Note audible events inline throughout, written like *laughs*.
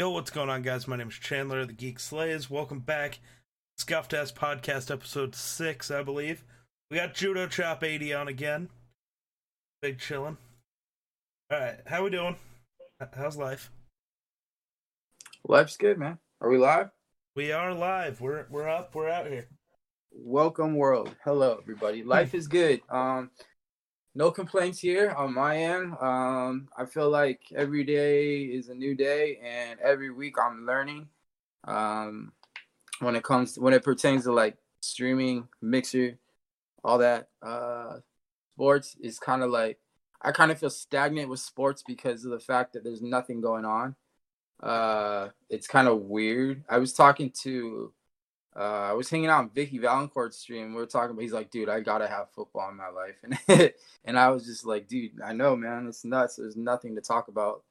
Yo, what's going on, guys? My name is Chandler, the Geek Slays. Welcome back. Scuffed Ass Podcast, episode 6, I believe. We got Judochop 80 on again. Big chillin'. Alright, how we doing? How's life? Life's good, man. Are we live? We are live. We're we're up. We're out here. Welcome, world. Hello, everybody. Life is good. Um, no complaints here on my end. Um, I feel like every day is a new day, and every week I'm learning. Um, when it comes when it pertains to like streaming, mixer, all that. Uh, sports is kind of like I kind of feel stagnant with sports because of the fact that there's nothing going on. Uh, it's kind of weird. I was talking to uh, I was hanging out on Vicky Valancourt's stream. We were talking about. He's like, dude, I gotta have football in my life, *laughs* and and I was just like, dude, I know, man, it's nuts. There's nothing to talk about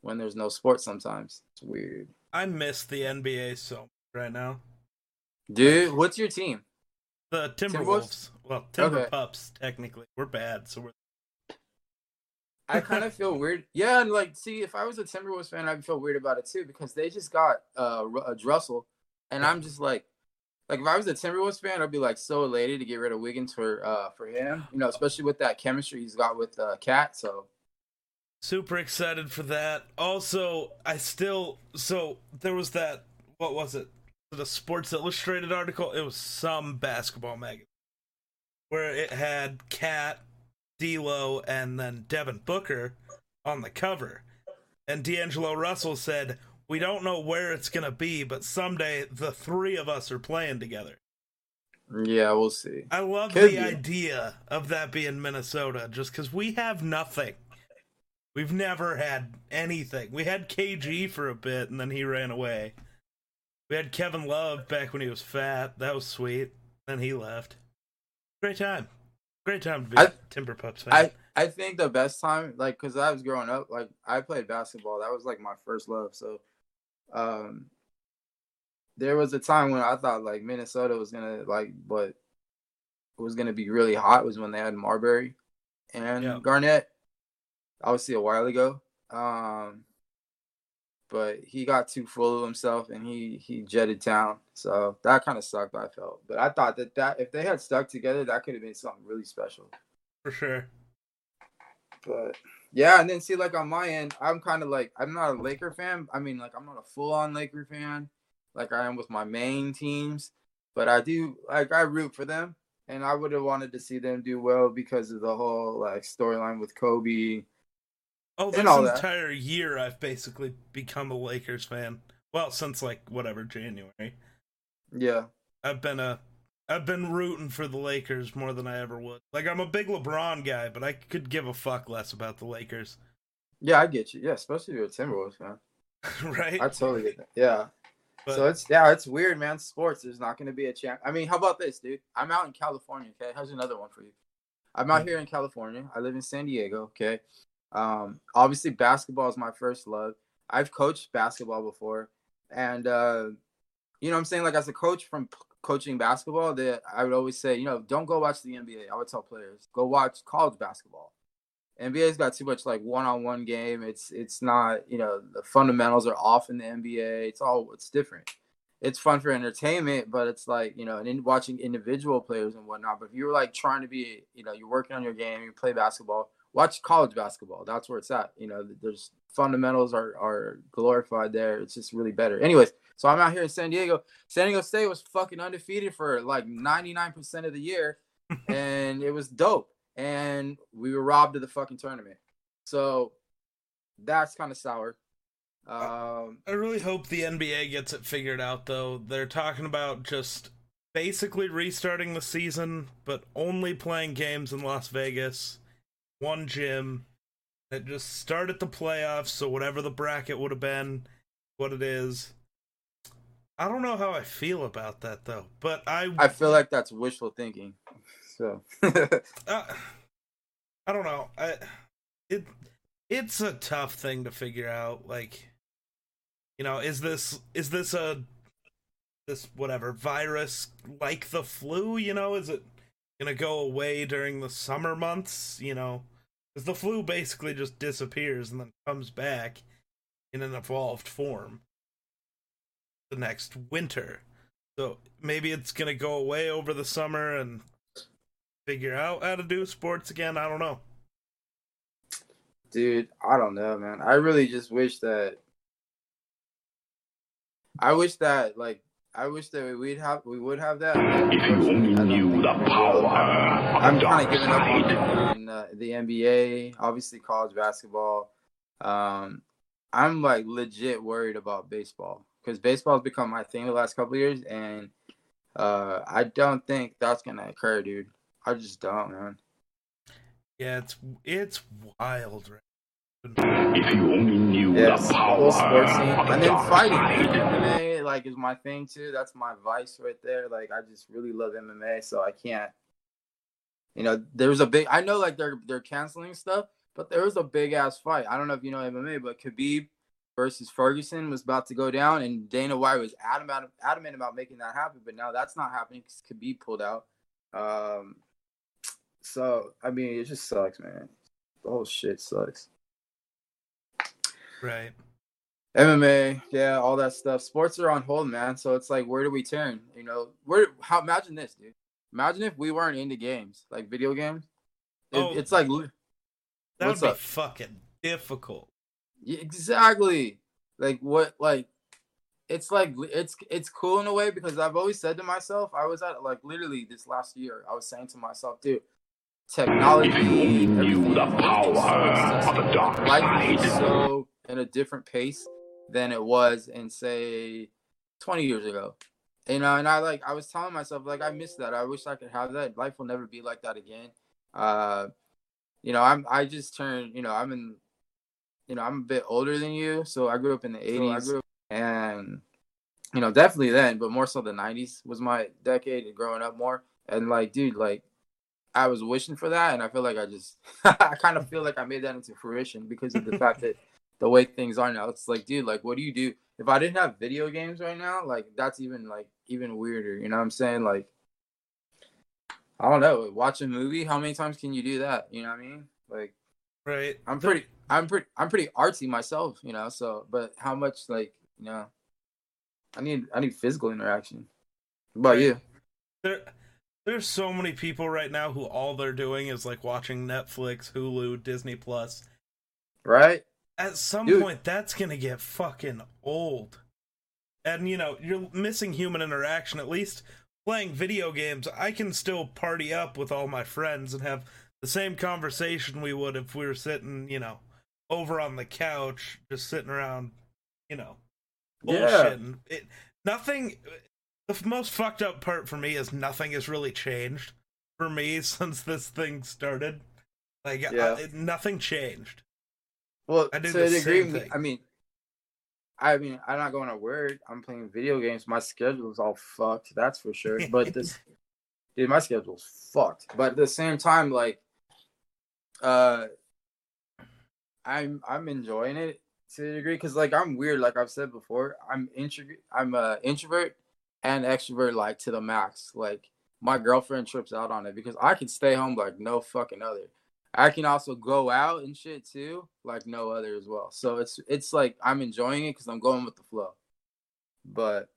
when there's no sports. Sometimes it's weird, I miss the NBA so much right now. dude. What's your team? The Timberwolves. Timberwolves? Well, Timber Okay. Pups, technically. We're bad, so we're. I kind of *laughs* feel weird. Yeah, and like, see, if I was a Timberwolves fan, I'd feel weird about it too because they just got uh, Ru- uh Drussel, and I'm just like, like if I was a Timberwolves fan, I'd be like so elated to get rid of Wiggins for uh for him, you know, especially with that chemistry he's got with uh, KAT. So Super excited for that. Also, I still so there was that what was it? The Sports Illustrated article. It was some basketball magazine where it had KAT, D'Lo, and then Devin Booker on the cover, and D'Angelo Russell said, "We don't know where it's gonna be, but someday the three of us are playing together." yeah, we'll see. I love Could the be. idea of that being Minnesota, just because we have nothing. We've never had anything. We had KG for a bit, and then he ran away. We had Kevin Love back when he was fat. That was sweet. Then he left. Great time. Great time to be I- Timber Pups fan. I I think the best time, like, cause I was growing up, like, I played basketball. That was like my first love. So, um, there was a time when I thought like Minnesota was gonna like, but was gonna be really hot was when they had Marbury and Yeah. Garnett. Obviously, a while ago. Um, but he got too full of himself and he he jetted town. So that kind of sucked. I felt, but I thought that that if they had stuck together, that could have been something really special. for sure. But yeah, and then see, like on my end, I'm kind of like I'm not a Laker fan. I mean, like I'm not a full on Laker fan, like I am with my main teams. But I do like I root for them, and I would have wanted to see them do well because of the whole like storyline with Kobe. Oh, this all that. entire year I've basically become a Lakers fan. Well, since like whatever January. Yeah, I've been a I've been rooting for the Lakers more than I ever would. Like I'm a big LeBron guy, but I could give a fuck less about the Lakers. yeah, I get you. Yeah, especially if you're a Timberwolves fan. *laughs* right? I totally get that. Yeah. But- so it's yeah, it's weird, man. Sports, there's not going to be a champ. I mean, how about this, dude? I'm out in California. Okay, here's another one for you. I'm out here in California. I live in San Diego. Okay, um, obviously basketball is my first love. I've coached basketball before, and uh, you know, what I'm saying like as a coach from coaching basketball, that I would always say, you know, don't go watch the NBA. I would tell players, go watch college basketball. NBA's got too much like one-on-one game. It's it's not you know the fundamentals are off in the NBA. It's all it's different. It's fun for entertainment, but it's like you know and in watching individual players and whatnot. But if you're like trying to be you know you're working on your game, you play basketball. Watch college basketball. That's where it's at. You know, there's fundamentals are are glorified there. It's just really better. Anyways, so I'm out here in San Diego. San Diego State was fucking undefeated for like 99% of the year, *laughs* and it was dope. And we were robbed of the fucking tournament. So that's kind of sour. Um, I really hope the NBA gets it figured out though. They're talking about just basically restarting the season, but only playing games in Las Vegas, one gym. It just started the playoffs, so whatever the bracket would have been, what it is. I don't know how I feel about that though, but I I feel like that's wishful thinking. So *laughs* uh, I don't know. I it it's a tough thing to figure out. Like, you know, is this is this a this whatever virus like the flu? You know, is it gonna go away during the summer months? You know, because the flu basically just disappears and then comes back in an evolved form. The next winter. So maybe it's gonna go away over the summer and figure out how to do sports again. I don't know. Dude, I don't know, man. I really just wish that I wish that like I wish that we'd have we would have that. If you only knew the power I'm kind of giving up on side. uh, the NBA, obviously college basketball. Um, I'm like legit worried about baseball because baseball's become my thing the last couple of years, and uh, I don't think that's gonna occur, dude. I just don't, man. Yeah, it's it's wild, right? If you only knew Yeah, the it's the power whole sports scene, of and then fighting. MMA like is my thing too. That's my vice right there. Like I just really love MMA, so I can't. You know, there was a big. I know like they're they're canceling stuff, but there was a big ass fight. I don't know if you know MMA, but Khabib versus Ferguson was about to go down, and Dana White was adamant adamant about making that happen. But now that's not happening because Khabib pulled out. Um, so I mean, it just sucks, man. The whole shit sucks. Right. MMA, yeah, all that stuff. Sports are on hold, man. So it's like, where do we turn? You know, where? How? Imagine this, dude. Imagine if we weren't into games, like video games. It- Oh. it's like That would be up? fucking difficult. Yeah, exactly like what like it's like it's it's cool in a way because I've always said to myself, I was at like literally this last year, I was saying to myself, dude, technology, If you only knew everything, the power so the dark Life is so in a different pace than it was in say 20 years ago. You know, and I like I was telling myself like I miss that. I wish I could have that. Life will never be like that again. Uh you know, I'm I just turned, you know, I'm in you know, I'm a bit older than you, so I grew up in the 80s. I grew up, and you know, definitely then, but more so the 90s was my decade of growing up more. And like, dude, like I was wishing for that and I feel like I just *laughs* I kind of feel like I made that into fruition because of the *laughs* fact that the way things are now. It's like, dude, like what do you do? If I didn't have video games right now, like that's even like even weirder. You know what I'm saying? Like I don't know. Watch a movie. How many times can you do that? You know what I mean? Like Right. I'm pretty, I'm pretty, I'm pretty artsy myself. You know. So, but how much like you know? I need, I need physical interaction. What about you? There, there's so many people right now who all they're doing is like watching Netflix, Hulu, Disney Plus. Right? At some Dude. point, that's gonna get fucking old. And you know, you're missing human interaction. At least playing video games, I can still party up with all my friends and have the same conversation we would if we were sitting, you know, over on the couch, just sitting around, you know, Yeah. It nothing. The most fucked up part for me is nothing has really changed for me *laughs* since this thing started. Like, I- Yeah. it- nothing changed. Well, I did to the same thing. I mean, I mean, I'm not going to work. I'm playing video games. My schedule's all fucked. That's for sure. But *laughs* this, dude, my schedule's fucked. But at the same time, like, uh, I'm I'm enjoying it to a degree because like I'm weird. Like I've said before, I'm introvert. I'm a introvert and extrovert like to the max. Like my girlfriend trips out on it because I can stay home like no fucking other. I can also go out and shit too, like no other as well. So it's it's like I'm enjoying it because I'm going with the flow. But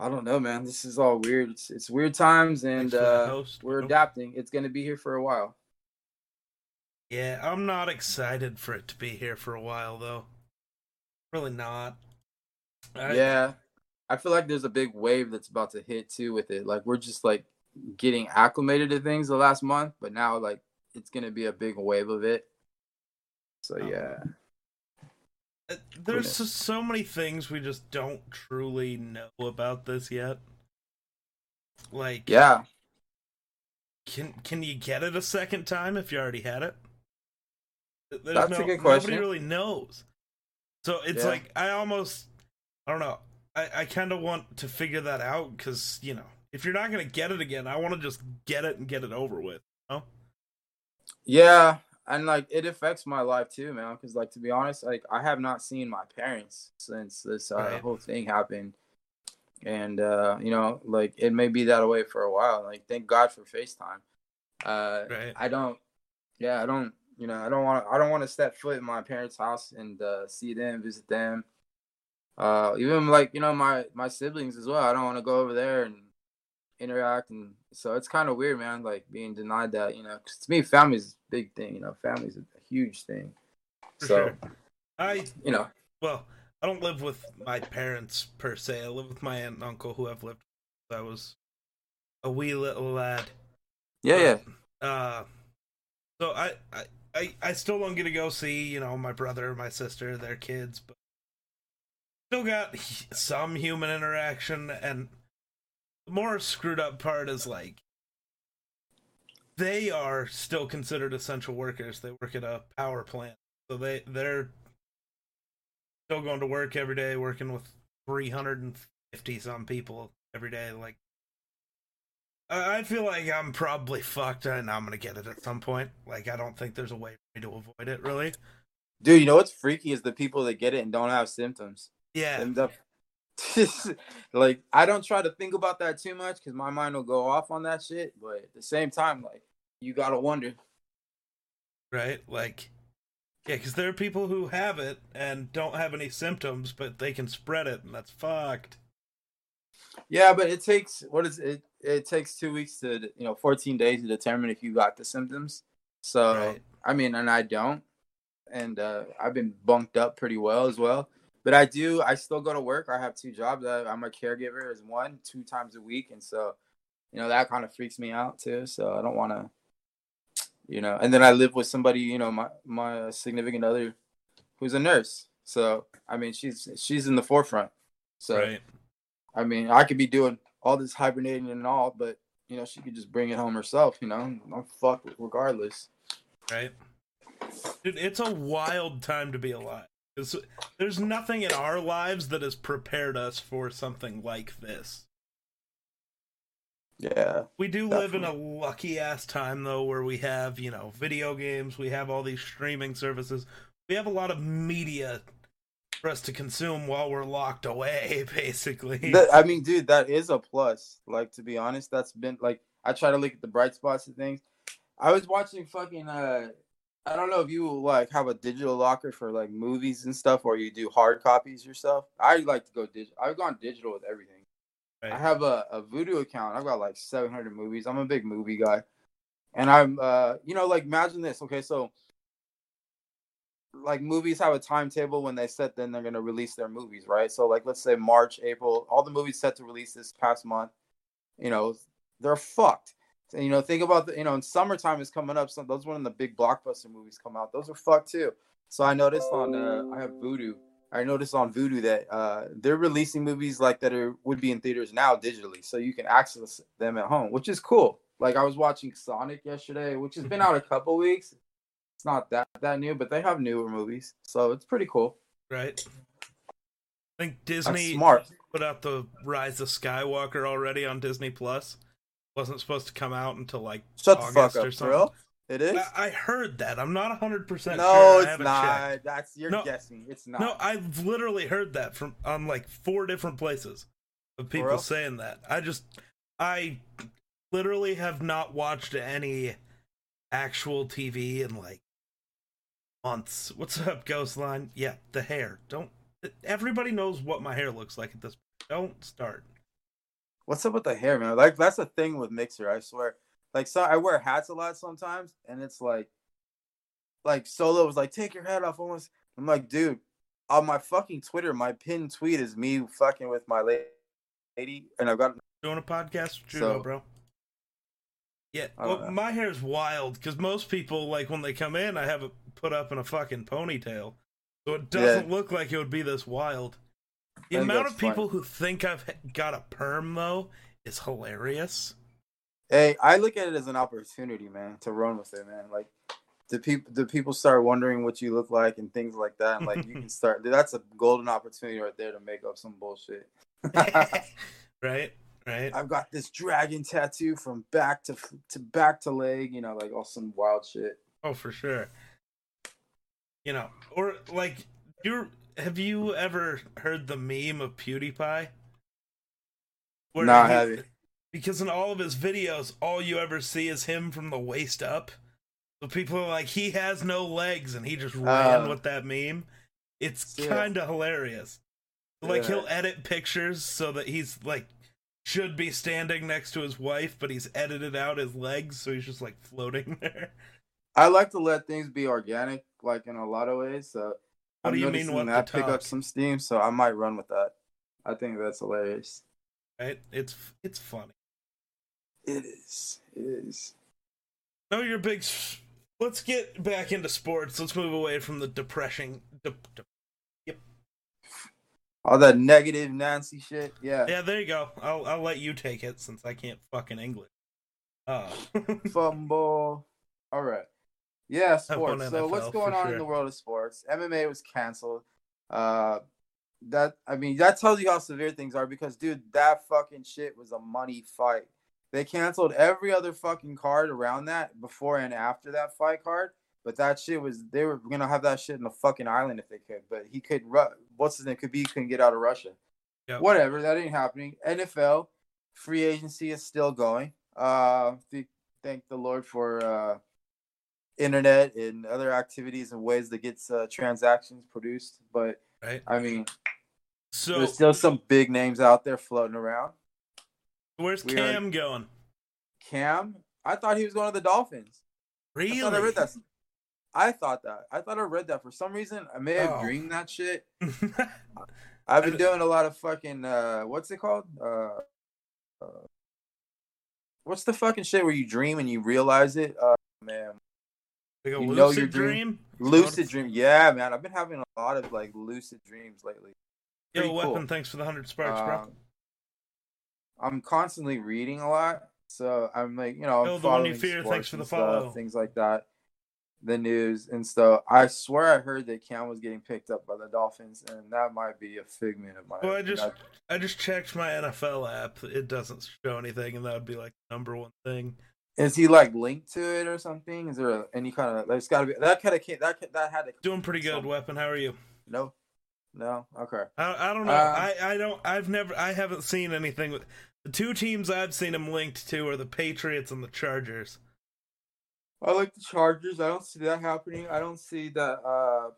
I don't know, man. This is all weird. It's it's weird times, and Thanks for the uh, we're adapting. It's gonna be here for a while. Yeah, I'm not excited for it to be here for a while though. Really not. I- yeah, I feel like there's a big wave that's about to hit too with it. Like we're just like getting acclimated to things the last month, but now like it's gonna be a big wave of it. So Oh. yeah, Uh, There's just so many things we just don't truly know about this yet. Like, yeah, can can you get it a second time if you already had it? There's That's a no, good question. Nobody really knows. So it's Yeah. like I almost, I don't know. I I kind of want to figure that out because you know if you're not gonna get it again, I want to just get it and get it over with. You know? yeah, and like it affects my life too, man. Because like to be honest, like I have not seen my parents since this uh, Right. whole thing happened, and uh, you know, like it may be that way for a while. Like thank God for FaceTime. Uh, Right. I don't. Yeah, I don't. You know, I don't want. I don't want to step foot in my parents' house and uh, see them, visit them. Uh, even like you know my my siblings as well. I don't want to go over there and interact, and so it's kind of weird, man. Like being denied that, you know. 'cause to me, family's a big thing. You know, family's a huge thing. For so sure. I you know, well, I don't live with my parents per se. I live with my aunt and uncle who I've lived with I was a wee little lad. yeah, yeah. Uh, so I, I, I, I still don't get to go see, you know, my brother, my sister, their kids, but still got *laughs* some human interaction. And the more screwed up part is like they are still considered essential workers. They work at a power plant, so they they're still going to work every day, working with three hundred and fifty some people every day. Like I feel like I'm probably fucked and I'm gonna get it at some point. Like I don't think there's a way for me to avoid it really. Dude, you know what's freaky is the people that get it and don't have symptoms. Yeah. End up *laughs* like I don't try to think about that too much because my mind will go off on that shit. But at the same time, like you gotta wonder. Right? Like yeah, because there are people who have it and don't have any symptoms, but they can spread it, and that's fucked. Yeah, but it takes what is it? It takes two weeks to you know 14 days to determine if you got the symptoms. So Right. I mean, and I don't, and uh, I've been bunked up pretty well as well. But I do. I still go to work. I have two jobs. I, I'm a caregiver as one, two times a week, and so you know that kind of freaks me out too. So I don't want to, you know. And then I live with somebody, you know, my my significant other, who's a nurse. So I mean, she's she's in the forefront. So. Right. I mean, I could be doing all this hibernating and all, but you know, she could just bring it home herself. You know, I'm fucked regardless. Right. Dude, it's a wild time to be alive. 'Cause There's nothing in our lives that has prepared us for something like this. Yeah, We do live in a lucky ass time though where we have, you know, video games, we have all these streaming services. We have a lot of media for us to consume while we're locked away, *laughs* basically. That- I mean, dude, that is a plus. Like to be honest, that's been like I try to look at the bright spots of things. I was watching fucking. uh I don't know if you like have a digital locker for like movies and stuff, or you do hard copies yourself. I like to go digital. I've gone digital with everything. Right. I have a, a Vudu account. I've got like 700 movies. I'm a big movie guy. And I'm, uh, you know, like imagine this. Okay. So, like movies have a timetable when they set, then they're going to release their movies, right? So, like, let's say March, April, all the movies set to release this past month, you know, they're fucked. And, you know, think about the, you know, in summertime is coming up. So, those when the big blockbuster movies come out, those are fucked too. So, I noticed on, uh, I have Vudu. I noticed on Vudu that uh, they're releasing movies like that are would be in theaters now digitally, so you can access them at home, which is cool. Like I was watching Sonic yesterday, which has been out a couple weeks. It's not that that new, but they have newer movies, so it's pretty cool. right? I think That's Disney smart. put out the Rise of Skywalker already on Disney Plus. Wasn't supposed to come out until like Shut the August fuck or something. bro. It is. I, heard that. I'm not 100% no, sure. It's not. checked. That's you're No. guessing. It's not. No, I've literally heard that from on like four different places of people real? saying that. I just, I literally have not watched any actual TV in like months. What's up, Ghostline? Yeah, the hair. Don't. Everybody knows what my hair looks like at this. Don't start. What's up with the hair, man? Like that's the thing with Mixer. I swear. Like so, I wear hats a lot sometimes, and it's like, like Solo was like, "Take your hat off." Almost. I'm like, dude, on my fucking Twitter, my pinned tweet is me fucking with my la- lady, and I've got Doing a podcast with you, So- bro. Yeah, well, know. my hair's wild because most people like when they come in, I have it put up in a fucking ponytail, so it doesn't look like it would be this wild. The amount of people who think I've got a perm though is hilarious. Hey, I look at it as an opportunity, man, to run with it, man. Like, the people, the people start wondering what you look like and things like that. And like, you can *laughs* start. That's a golden opportunity right there to make up some bullshit. *laughs* *laughs* right, right. I've got this dragon tattoo from back to to back to leg. You know, like all some wild shit. Oh, for sure. You know, or like you're. Have you ever heard the meme of PewDiePie? Where No, I haven't. Because in all of his videos, all you ever see is him from the waist up. So people are like, he has no legs, and he just ran Uh, with that meme. It's yeah. kind of hilarious. Like Yeah. he'll edit pictures so that he's like should be standing next to his wife, but he's edited out his legs, so he's just like floating *laughs* there. I like to let things be organic, like in a lot of ways. So What I'm do you mean, what that pick up some steam? So I might run with that. I think that's hilarious. Right? It's it's funny. It is. It is. No, you're big. Let's get back into sports. Let's move away from the depressing. De- de- All that negative Nancy shit. Yeah. yeah, there you go. I'll I'll let you take it since I can't fucking English. Uh, *laughs* Fumble. All right. Yeah, *laughs* sports. So what's going on in the world of sports? MMA was canceled. Uh that I mean that tells you how severe things are because dude, that fucking shit was a money fight. They canceled every other fucking card around that before and after that fight card. But that shit was they were gonna have that shit in the fucking island if they could. But he could what's his name? Khabib couldn't get out of Russia. Yep. Whatever, that ain't happening. NFL free agency is still going. Uh th- thank the Lord for uh internet and other activities and ways that gets uh, transactions produced. But right. I mean, So there's still some big names out there floating around. where's we are- Cam going? Cam, I thought he was going to the Dolphins. Really? I thought I read that. I thought that. I thought I read that for some reason. I may have Oh. dreamed that shit. *laughs* I've been doing a lot of fucking uh what's it called? Uh, uh what's the fucking shit where you dream and you realize it? Uh man. Like a You know lucid your dream- dream. Lucid dream. Yeah, man. I've been having a lot of like lucid dreams lately. Yo, Pretty weapon. cool. Thanks for the hundred sparks, bro. Um, I'm constantly reading a lot, so I'm like, you know, I'm Yo, the one you following fear, thanks for the stuff, things like that, the news and stuff. I swear I heard that Cam was getting picked up by the Dolphins, and that might be a figment of my. Well, I just I- I just checked my NFL app. It doesn't show anything, and that would be like the number one thing. Is he like linked to it or something? Is there a, any kind of? There's got to be that kind of that ca- that had to. Doing pretty good, weapon. How are you? No, no, okay. I, I don't know. Uh, I, I don't. I've never. I haven't seen anything. With, the two teams I've seen him linked to are the Patriots and the Chargers. I like the Chargers. I don't see that happening. I don't see that. Uh,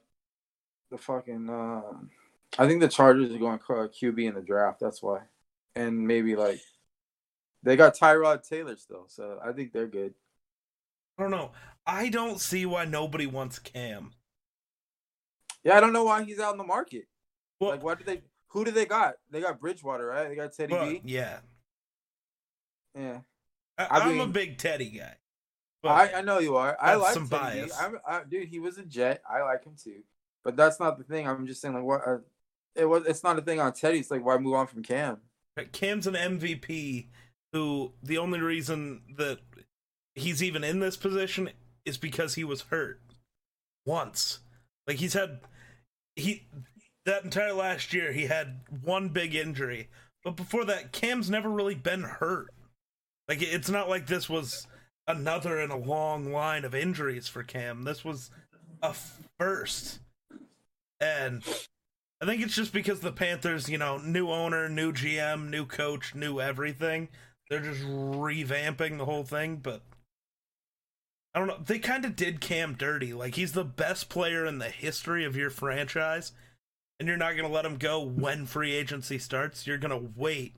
the fucking. Uh, I think the Chargers are going QB in the draft. That's why, and maybe like they got Tyrod Taylor still, so I think they're good. I don't know. I don't see why nobody wants Cam. Yeah, I don't know why he's out in the market. Well, like, why did they? Who do they got? They got Bridgewater, right? They got Teddy well, B. yeah. Yeah, I, I I'm a big Teddy guy. But I, I know you are. I like some Teddy bias. I, I, dude, he was a Jet. I like him too, but that's not the thing. I'm just saying, like, what? Uh, it was. It's not a thing on Teddy. It's like, why move on from Cam? Cam's an MVP who the only reason that he's even in this position is because he was hurt once. Like he's had he that entire last year he had one big injury. But before that Cam's never really been hurt. Like it's not like this was another in a long line of injuries for Cam. This was a first. And I think it's just because the Panthers, you know, new owner, new GM, new coach, new everything. They're just revamping the whole thing, but I don't know. They kind of did Cam dirty. Like he's the best player in the history of your franchise, and you're not going to let him go when free agency starts. You're going to wait.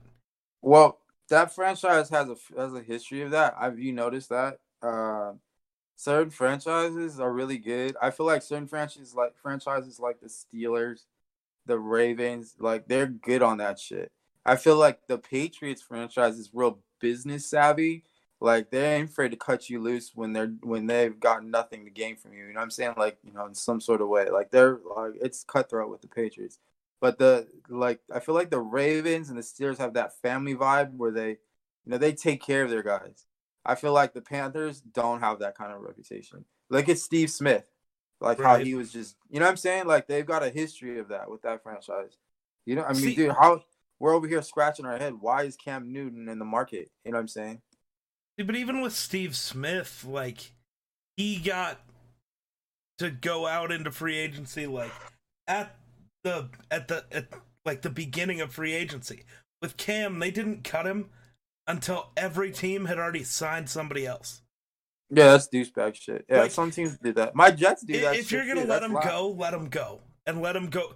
Well, that franchise has a has a history of that. Have you noticed that? Uh, certain franchises are really good. I feel like certain franchises like franchises like the Steelers, the Ravens, like they're good on that shit. I feel like the Patriots franchise is real business savvy. Like they ain't afraid to cut you loose when they're when they've got nothing to gain from you. You know what I'm saying? Like, you know, in some sort of way. Like they're like it's cutthroat with the Patriots. But the like I feel like the Ravens and the Steelers have that family vibe where they you know they take care of their guys. I feel like the Panthers don't have that kind of reputation. Look at Steve Smith. Like how he was just you know what I'm saying? Like they've got a history of that with that franchise. You know, I mean, See- dude, how we're over here scratching our head. Why is Cam Newton in the market? You know what I'm saying? But even with Steve Smith, like he got to go out into free agency like at the at the at like the beginning of free agency. With Cam, they didn't cut him until every team had already signed somebody else. Yeah, that's douchebag shit. Yeah, Like- some teams do that. My Jets do that. if shit you're gonna too. let him loud. go, let him go, and let him go.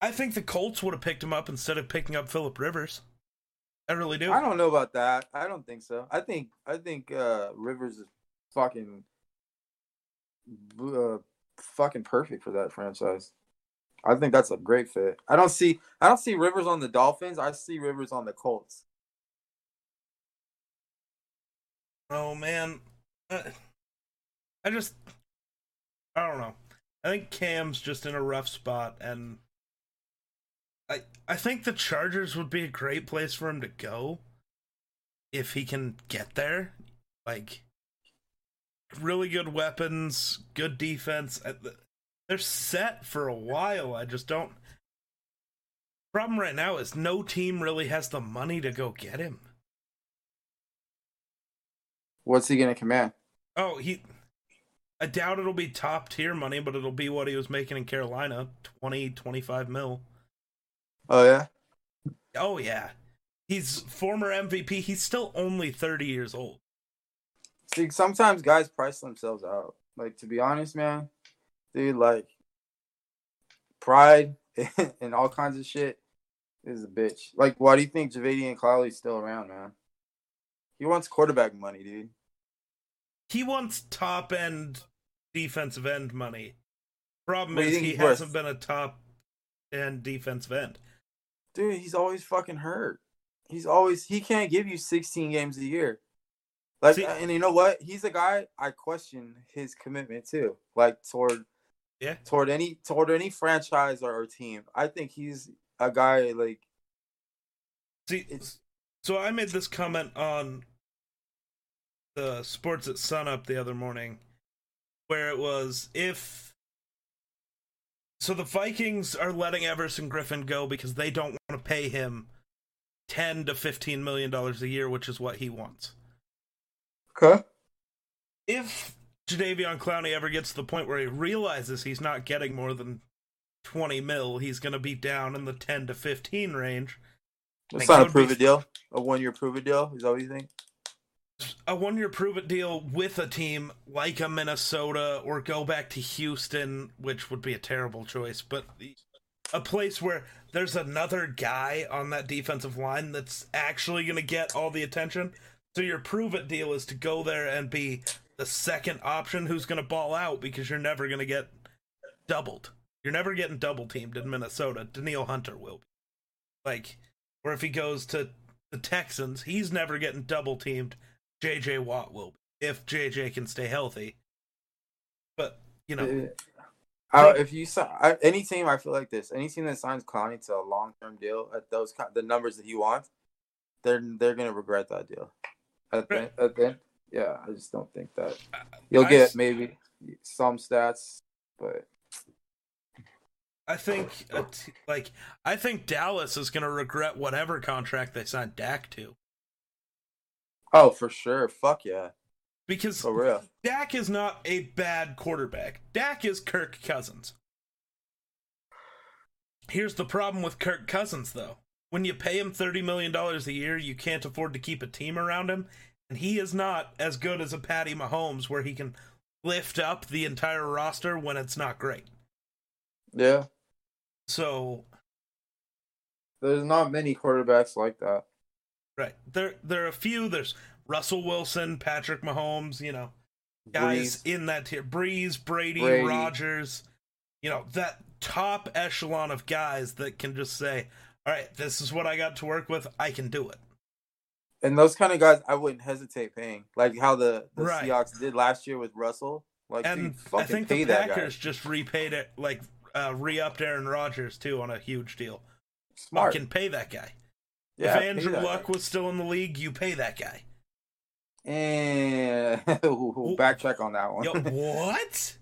I think the Colts would have picked him up instead of picking up Philip Rivers. I really do. I don't know about that. I don't think so. I think I think uh Rivers is fucking uh, fucking perfect for that franchise. I think that's a great fit. I don't see I don't see Rivers on the Dolphins. I see Rivers on the Colts. Oh man, uh, I just I don't know. I think Cam's just in a rough spot, and I I think the Chargers would be a great place for him to go if he can get there. Like really good weapons, good defense. They're set for a while. I just don't. Problem right now is no team really has the money to go get him. What's he gonna command? Oh, he. I doubt it'll be top tier money, but it'll be what he was making in Carolina 20, 25 mil. Oh yeah. Oh, yeah. He's former MVP. He's still only 30 years old. See, sometimes guys price themselves out. Like to be honest, man, dude, like pride *laughs* and all kinds of shit is a bitch. Like, why do you think Jadeveon Clowney's still around, man? He wants quarterback money, dude. He wants top end defensive end money. Problem What is, he worth? hasn't been a top end defensive end. Dude, he's always fucking hurt. He's always he can't give you 16 games a year. Like, See- and you know what? He's a guy I question his commitment too. Like toward Yeah. toward any toward any franchise or, or team. I think he's a guy like See, so I made this comment on the Sports at Sunup the other morning, where it was if. So the Vikings are letting Everson Griffen go because they don't want to pay him ten to fifteen million dollars a year, which is what he wants. Okay. If Jadeveon Clowney ever gets to the point where he realizes he's not getting more than twenty mil, he's going to be down in the ten to fifteen range. Let's Like, not a prove it deal. A one year prove it deal. Is that what you think? A one year prove it deal with a team like a Minnesota or go back to Houston, which would be a terrible choice, but a place where there's another guy on that defensive line that's actually going to get all the attention. So your prove it deal is to go there and be the second option who's going to ball out because you're never going to get doubled. You're never getting double teamed in Minnesota. Danielle Hunter will be. Like, or if he goes to the Texans, he's never getting double teamed. JJ Watt will be, if JJ can stay healthy. But, you know, I, Like- if you si- I, any team, I feel like this. Any team that signs Clowney to a long term deal at those the numbers that he wants, they're they're gonna regret that deal. At the, at the yeah, I just don't think that you'll get s- maybe some stats, but I think, like, I think Dallas is going to regret whatever contract they signed Dak to. Oh, for sure, fuck yeah, Because for real. Dak is not a bad quarterback. Dak is Kirk Cousins. Here's the problem with Kirk Cousins, though. When you pay him $30 million a year, you can't afford to keep a team around him. And he is not as good as a Patty Mahomes, where he can lift up the entire roster when it's not great. Yeah, So, there's not many quarterbacks like that. Right. There, there are a few. There's Russell Wilson, Patrick Mahomes, you know, guys Brees. in that tier. Brees, Brady, Brady. Rodgers, you know, that top echelon of guys that can just say, all right, this is what I got to work with. I can do it. and those kind of guys, I wouldn't hesitate paying, like how the, the Right. Seahawks did last year with Russell. Like, And I think pay the Packers just repaid it, like, uh, re upped Aaron Rodgers, too, on a huge deal. Smart. Fucking pay that guy. Yeah, if Andrew Luck guy. was still in the league, you pay that guy. And *laughs* we'll backtrack on that one. Yo, *laughs* what?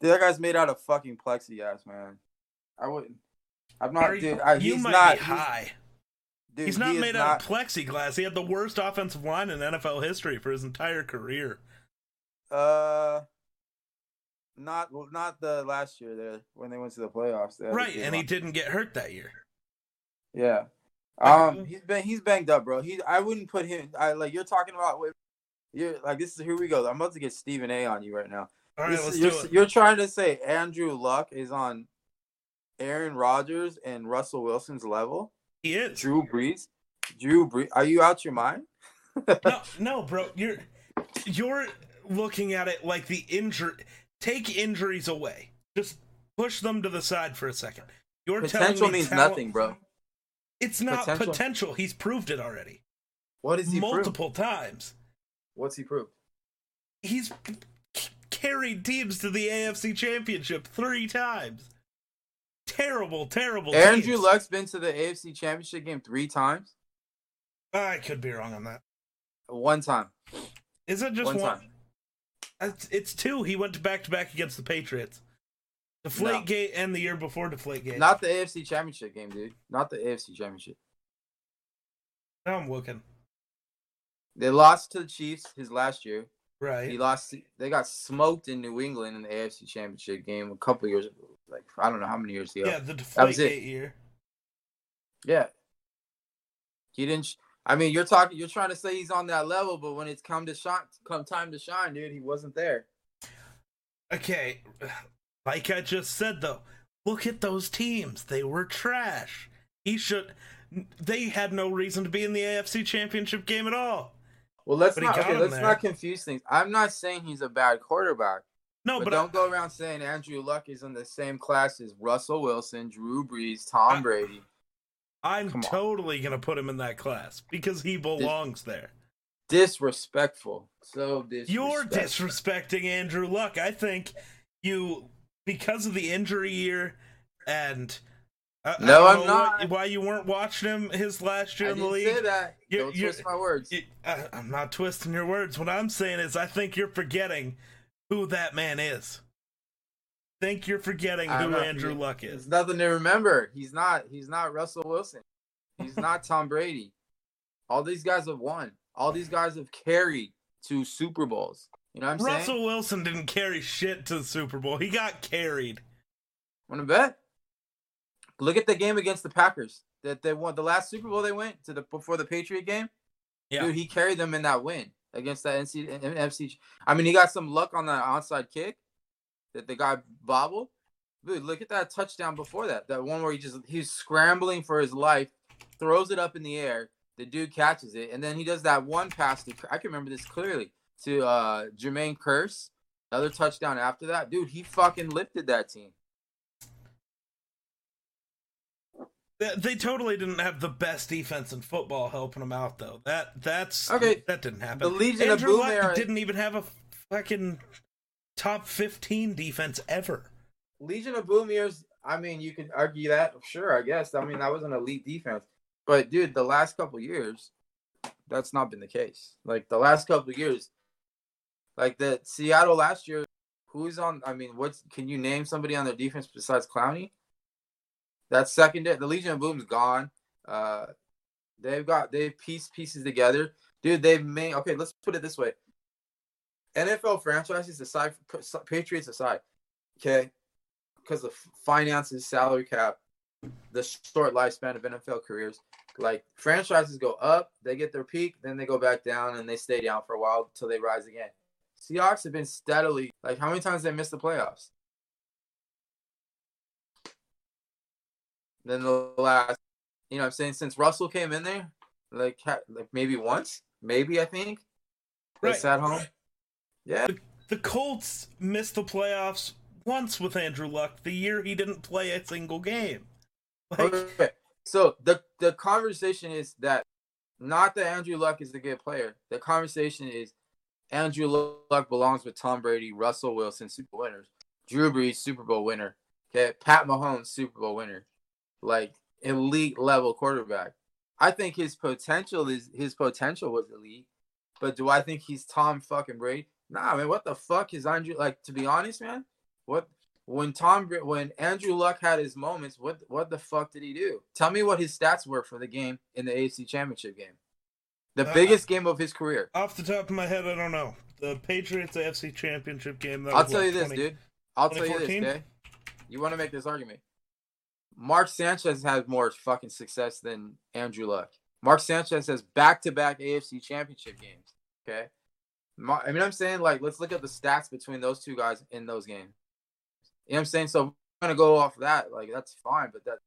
Dude, that guy's made out of fucking plexiglass, man. I wouldn't. I'm not, you- dude. I, you he's might not. be he's- high. dude, He's not he made not, out of plexiglass. He had the worst offensive line in NFL history for his entire career. Uh, not well, not the last year there when they went to the playoffs. They had a Right, and he didn't get hurt that year. Yeah. Um, he's been he's banged up, bro. He I wouldn't put him. I like you're talking about. You're like this is here we go. I'm about to get Stephen A on you right now. All right, This- let's you're, do it. you're trying to say Andrew Luck is on Aaron Rodgers and Russell Wilson's level? He is. Drew Brees? Drew Brees? Are you out your mind? no, *laughs* no, bro. You're you're looking at it like the injury. Take injuries away. Just push them to the side for a second. You're telling Potential me means talent- nothing, bro. It's not potential. Potential. He's proved it already What is he multiple times. What's he proved? He's c- carried teams to the AFC Championship three times. Terrible, terrible. Andrew teams. Luck's been to the AFC Championship game three times. I could be wrong on that. One time. Is it just One one? it's two. He went back to back against the Patriots. Deflategate and the year before Deflate Gate. Not the AFC Championship game, dude. Not the AFC Championship. now I'm looking. They lost to the Chiefs his last year. Right. He lost. They got smoked in New England in the AFC Championship game a couple years ago. Like I don't know how many years ago. yeah, the That was it. Year. Yeah. He didn't. sh- I mean, you're talking. You're trying to say he's on that level, but when it's come to shine, come time to shine, dude, he wasn't there. Okay, like I just said though, look at those teams. They were trash. He should. They had no reason to be in the AFC Championship game at all. Well, let's But not. Okay, let's there. not confuse things. I'm not saying he's a bad quarterback, No, but, but, don't I, go around saying Andrew Luck is in the same class as Russell Wilson, Drew Brees, Tom I- Brady. I'm come on. totally gonna put him in that class because he belongs there. Disrespectful. So disrespectful. You're disrespecting Andrew Luck. I think you because of the injury year and. I- I No, I'm not. why you weren't watching him his last year I in the league? say that. You- don't you- twist my words. You- I, I'm not twisting your words. What I'm saying is, I think you're forgetting who that man is. Think you're forgetting who Andrew forgetting. Luck There's is. nothing to remember. He's not. He's not Russell Wilson. He's not Tom Brady. All these guys have won. All these guys have carried to Super Bowls. You know what I'm saying? Russell Wilson didn't carry shit to the Super Bowl. He got carried. Want to bet? Look at the game against the Packers that they won. The last Super Bowl they went to the before the Patriot game. Yeah. Dude, he carried them in that win against that NC, NFC. I mean, he got some luck on that onside kick that the guy bobbled. Dude, look at that touchdown before that. That one where he just he's scrambling for his life, throws it up in the air. The dude catches it, and then he does that one pass. To, I can remember this clearly to uh Jermaine Kearse. Another touchdown after that, dude. He fucking lifted that team. They, totally didn't have the best defense in football helping them out, though. That that's Okay, That didn't happen. the Legion of Andrew Boom Luck didn't even have a fucking top 15 defense ever. Legion of Boom years. I mean, you could argue that. Sure, I guess. I mean, that was an elite defense. But dude, the last couple years, that's not been the case. Like the last couple years, like the Seattle last year. Who's on? I mean, what's? Can you name somebody on their defense besides Clowney? That's secondary. The Legion of Boom's gone. Uh, they've got they've pieced pieces together, dude. They've made. Okay, let's put it this way. NFL franchises aside, Patriots aside, okay, because of finances, salary cap, the short lifespan of NFL careers. Like franchises go up, they get their peak, then they go back down, and they stay down for a while until they rise again. Seahawks have been steadily like how many times they missed the playoffs? Then the last, you know, what I'm saying since Russell came in there, like like maybe once, maybe I think they Right. sat home. Yeah, The Colts missed the playoffs once with Andrew Luck the year he didn't play a single game. Like, Okay. So the the conversation is that not that Andrew Luck is a good player. The conversation is Andrew Luck belongs with Tom Brady, Russell Wilson, Super Bowl winners, Drew Brees, Super Bowl winner. Okay, Pat Mahomes, Super Bowl winner, like elite level quarterback. I think his potential is his potential was elite, but do I think he's Tom fucking Brady? Nah, man. What the fuck is Andrew like? To be honest, man, what when Tom when Andrew Luck had his moments, what what the fuck did he do? Tell me what his stats were for the game in the AFC Championship game, the Uh, biggest game of his career. off the top of my head, I don't know. The Patriots AFC Championship game. That I'll was, tell what, you this, 20 dude. I'll tell you this, 2014? okay? You want to make this argument? Mark Sanchez has more fucking success than Andrew Luck. Mark Sanchez has back-to-back AFC Championship games. Okay, Mar- I mean, I'm saying like let's look at the stats between those two guys in those games. You know what I'm saying? So I'm gonna go off that, like that's fine, but that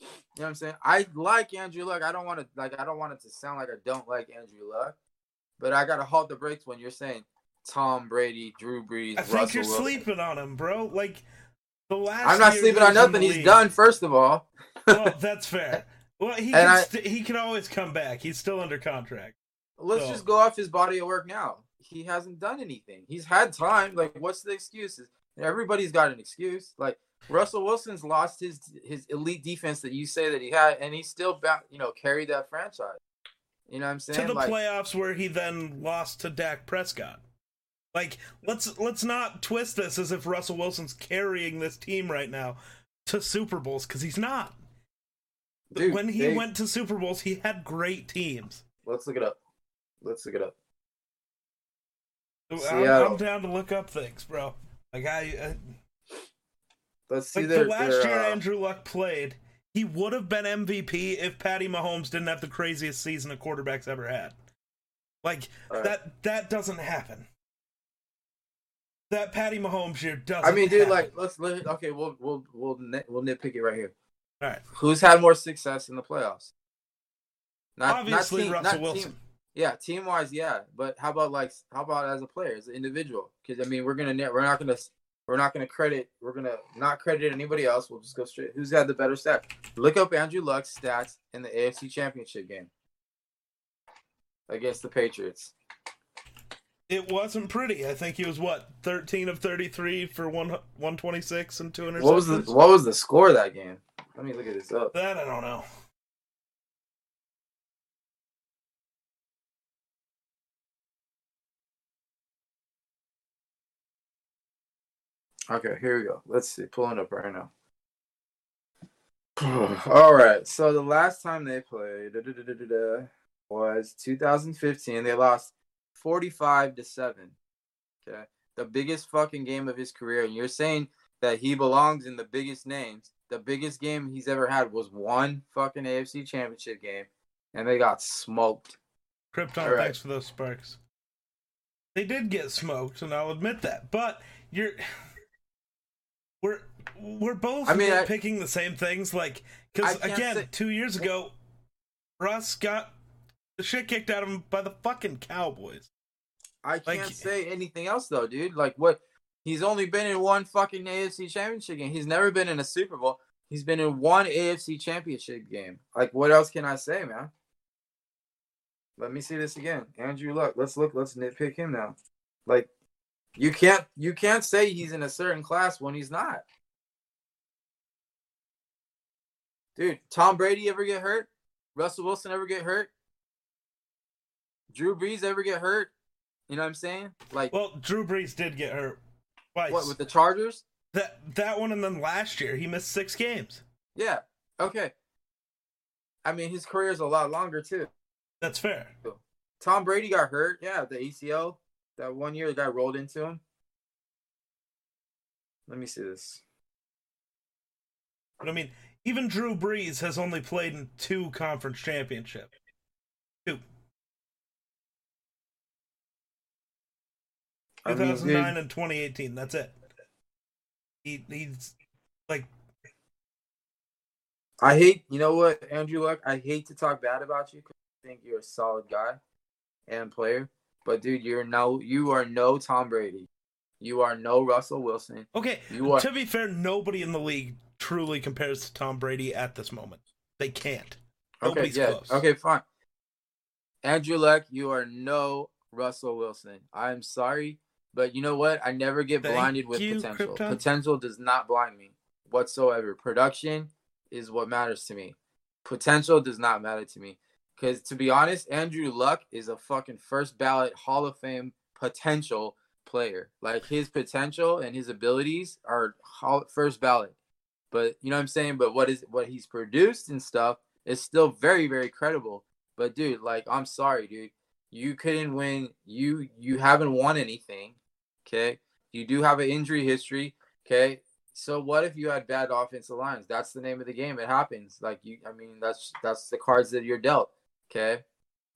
you know what I'm saying? I like Andrew Luck. I don't want to like I don't want it to sound like I don't like Andrew Luck, but I gotta halt the brakes when you're saying Tom Brady, Drew Brees. I think you're Wilson. sleeping on him, bro. Like the last. I'm not sleeping on nothing. He's done. First of all, well, *laughs* that's fair. Well, he And can I- st- he can always come back. He's still under contract. let's So- just go off his body of work now. He hasn't done anything. He's had time. Like, what's the excuses? Everybody's got an excuse. Like Russell Wilson's lost his his elite defense that you say that he had, and he still you know carried that franchise. You know what I'm saying? to the like, playoffs where he then lost to Dak Prescott. Like let's let's not twist this as if Russell Wilson's carrying this team right now to Super Bowls because he's not. dude, when he they- went to Super Bowls, he had great teams. let's look it up. Let's look it up. I'm, I'm down to look up things, bro. Like I, Let's see Like their, the last their, year uh, Andrew Luck played, he would have been MVP if Patty Mahomes didn't have the craziest season a quarterback's ever had. Like right. that that doesn't happen. That Patty Mahomes year doesn't. I mean, dude, happen. like let's let okay, we'll we'll we'll nit, we'll nitpick it right here. all right. Who's had more success in the playoffs? Not Obviously, not team, Russell not Wilson. Team, yeah, team wise, yeah. But how about like how about as a player, as an individual? Because I mean, we're gonna we're not gonna we're not gonna credit we're gonna not credit anybody else. We'll just go straight. Who's had the better stat? Look up Andrew Luck's stats in the AFC Championship game against the Patriots. It wasn't pretty. I think he was what thirteen of thirty three for one one twenty six and two interceptions. What was the what was the score of that game? Let me look at this up. that? I don't know. Okay, here we go. Let's see. Pulling up right now. *sighs* All right. So the last time they played was 2015. They lost 45 to 7. Okay. The biggest fucking game of his career. And you're saying that he belongs in the biggest names. The biggest game he's ever had was one fucking AFC championship game. And they got smoked. Krypton, right. thanks for those sparks. They did get smoked, and I'll admit that. But you're we're we're both I mean, I- picking the same things. Like, because again, say- two years ago, Russ got the shit kicked out of him by the fucking Cowboys. I can't say anything else though, dude. Like what? He's only been in one fucking AFC championship game. He's never been in a Super Bowl. He's been in one AFC championship game. Like what else can I say, man? Let me see this again. Andrew Luck. Let's look. Let's nitpick him now. Like you can't you can't say he's in a certain class when he's not. Dude, Tom Brady ever get hurt? Russell Wilson ever get hurt? Drew Brees ever get hurt? You know what I'm saying? Like Well, Drew Brees did get hurt twice. what with the Chargers? that that one, and then last year he missed six games. Yeah. Okay. I mean, his career is a lot longer too. That's fair. Tom Brady got hurt. Yeah, the ACL. That one year, the guy rolled into him. Let me see this. But I mean, even Drew Brees has only played in two conference championships. Two. I mean, 2009 dude, and 2018. That's it. He, he's like, I hate. You know what, Andrew Luck? I hate to talk bad about you because I think you're a solid guy and player. But dude, you're no. You are no Tom Brady. You are no Russell Wilson. okay. You are. To be fair, nobody in the league truly compares to Tom Brady at this moment. They can't. Okay, yeah. close. Okay, fine. Andrew Luck, you are no Russell Wilson. I'm sorry, but you know what? I never get Thank blinded with you, potential. Krypton. Potential does not blind me whatsoever. Production is what matters to me. Potential does not matter to me. Because to be honest, Andrew Luck is a fucking first ballot Hall of Fame potential player. Like his potential and his abilities are first ballot. But you know what I'm saying? But what is what he's produced and stuff is still very, very credible. But dude, like I'm sorry, dude. You couldn't win. You you haven't won anything. Okay. You do have an injury history. Okay. So what if you had bad offensive lines? That's the name of the game. It happens. Like you I mean, that's that's the cards that you're dealt. Okay.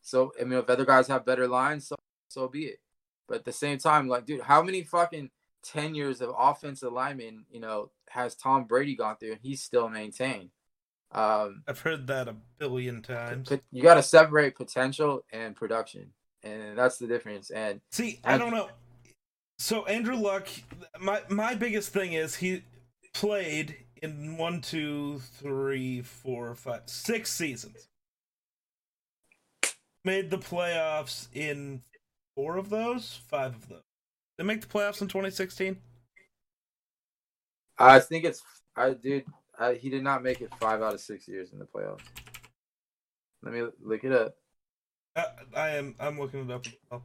So I mean if other guys have better lines, so so be it. But at the same time, like, dude, how many fucking 10 years of offensive linemen, you know, has Tom Brady gone through, and he's still maintained. Um, I've heard that a billion times. But you got to separate potential and production, and that's the difference. And See, I don't know. So Andrew Luck, my my biggest thing is he played in one, two, three, four, five, six seasons. Made the playoffs in four of those, five of those. They make the playoffs in 2016. I think it's I dude. I, he did not make it five out of six years in the playoffs. Let me look it up. I, I am. I'm looking it up. as well.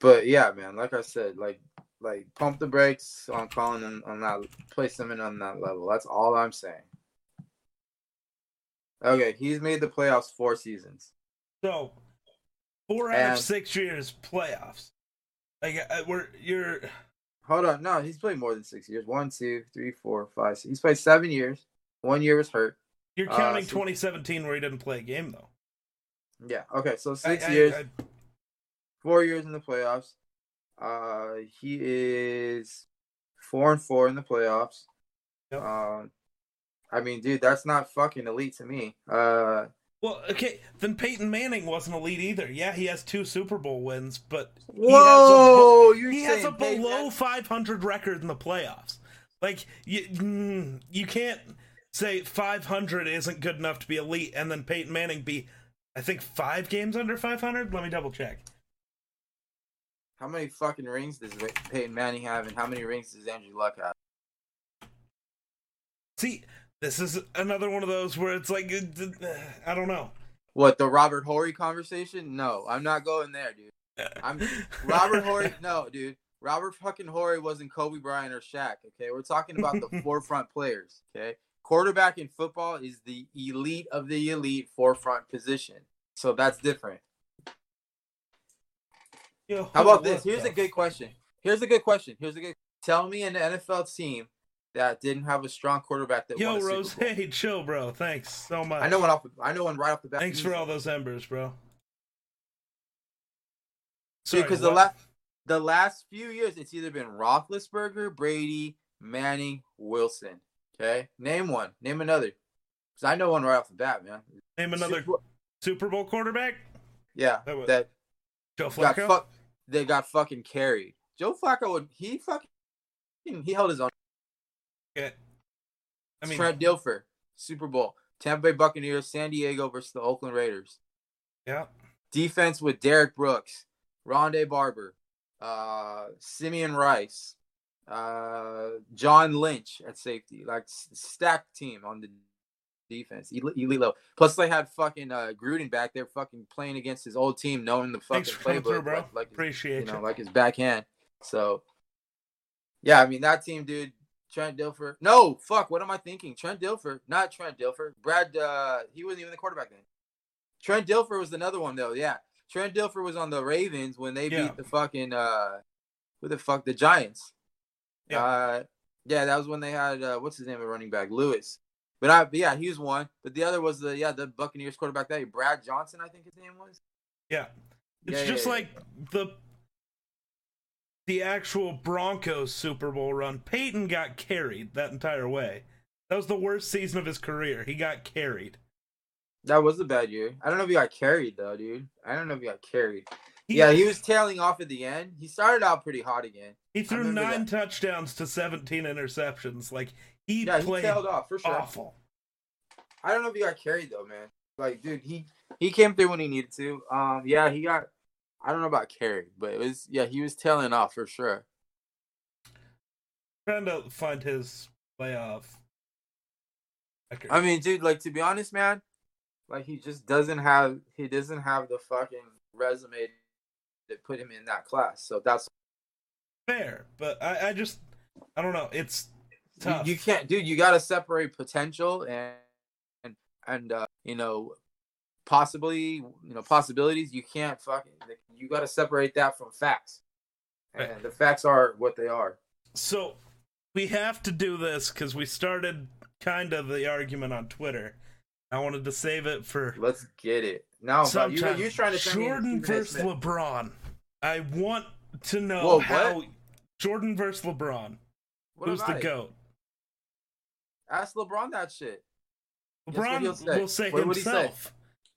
But yeah, man, like I said, like like pump the brakes on calling them on that place them in on that level. That's all I'm saying. Okay, he's made the playoffs four seasons. So, four out And- of six years playoffs. Like uh, we're you're Hold on, no, he's played more than six years. One, two, three, four, five. Six. He's played seven years. One year was hurt. you're Uh, counting so- 2017 where he didn't play a game though. Yeah. Okay, so I- six I- years, I- four years in the playoffs. Uh, he is four and four in the playoffs. Yep. Uh, I mean, dude, that's not fucking elite to me. Uh, Well, okay, then Peyton Manning wasn't elite either. Yeah, he has two Super Bowl wins, but whoa, you're he has a below Manning- 500 record in the playoffs. Like you, mm, you can't say 500 isn't good enough to be elite, and then Peyton Manning be, I think, five games under 500. Let me double check. How many fucking rings does Peyton Manning have, and how many rings does Andrew Luck have? See, this is another one of those where it's like, uh, I don't know. What the Robert Horry conversation? No, I'm not going there, dude. *laughs* I'm Robert Horry. No, dude. Robert fucking Horry wasn't Kobe Bryant or Shaq. Okay, we're talking about the *laughs* forefront players. Okay, quarterback in football is the elite of the elite forefront position. So that's different. Yo, How about this? Here's a good question. Here's a good question. Here's a good. Tell me an NFL team that didn't have a strong quarterback that Yo, won a Super Rose, hey, chill, bro. Thanks so much. I know one off. I know one right off the bat. Thanks for all those embers, bro. Dude, because the last the last few years, it's either been Roethlisberger, Brady, Manning, Wilson. Okay, name one. Name another. Because I know one right off the bat, man. name another Super- Super Bowl quarterback. yeah, That was- that Joe Flacco. They got fucking carried. Joe Flacco would he fucking he held his own. Yeah. I mean, Trent Dilfer, Super Bowl, Tampa Bay Buccaneers, San Diego versus the Oakland Raiders. yeah. Defense with Derrick Brooks, Rondé Barber, uh, Simeon Rice, uh, John Lynch at safety. Like stacked team on the defense. Elite. Plus they had fucking uh, Gruden back there, fucking playing against his old team, knowing the fucking Thanks playbook, through, bro. like, like his, Appreciate you know, you. like his backhand. So, yeah, I mean that team, dude. Trent Dilfer. No, fuck. What am I thinking? Trent Dilfer, not Trent Dilfer. Brad. Uh, he wasn't even the quarterback then. Trent Dilfer was another one though. Yeah, Trent Dilfer was on the Ravens when they Yeah. beat the fucking uh, who the fuck the Giants. Yeah. Uh, yeah, that was when they had uh, what's his name, a running back, Lewis. But I, but yeah, he was one. But the other was the yeah the Buccaneers quarterback that year, Brad Johnson, I think his name was. Yeah. It's Yeah, just yeah, yeah. like the the actual Broncos Super Bowl run. Peyton got carried that entire way. That was the worst season of his career. He got carried. That was a bad year. I don't know if he got carried though, dude. I don't know if he got carried. He, yeah, he was tailing off at the end. He started out pretty hot again. he threw nine that. touchdowns to 17 interceptions. Like he Yeah, he tailed off for sure. awful. I don't know if he got carried though, man. Like, dude, he he came through when he needed to. Um, yeah, he got. I don't know about carried, but it was yeah, he was tailing off for sure. Trying to find his playoff. record. I mean, dude, like to be honest, man, like he just doesn't have he doesn't have the fucking resume that put him in that class. So that's fair, but I, I just I don't know. It's tough. you can't, dude. You got to separate potential and and and uh, you know possibly you know possibilities. You can't fucking you got to separate that from facts. And Right. the facts are what they are. So we have to do this because we started kind of the argument on Twitter. I wanted to save it for Let's get it. No, but you you trying to Jordan versus LeBron. I want to know Whoa, how? Jordan versus LeBron. What Who's the it? goat? Ask LeBron that shit. Guess what he'll LeBron say? will say What he say? himself.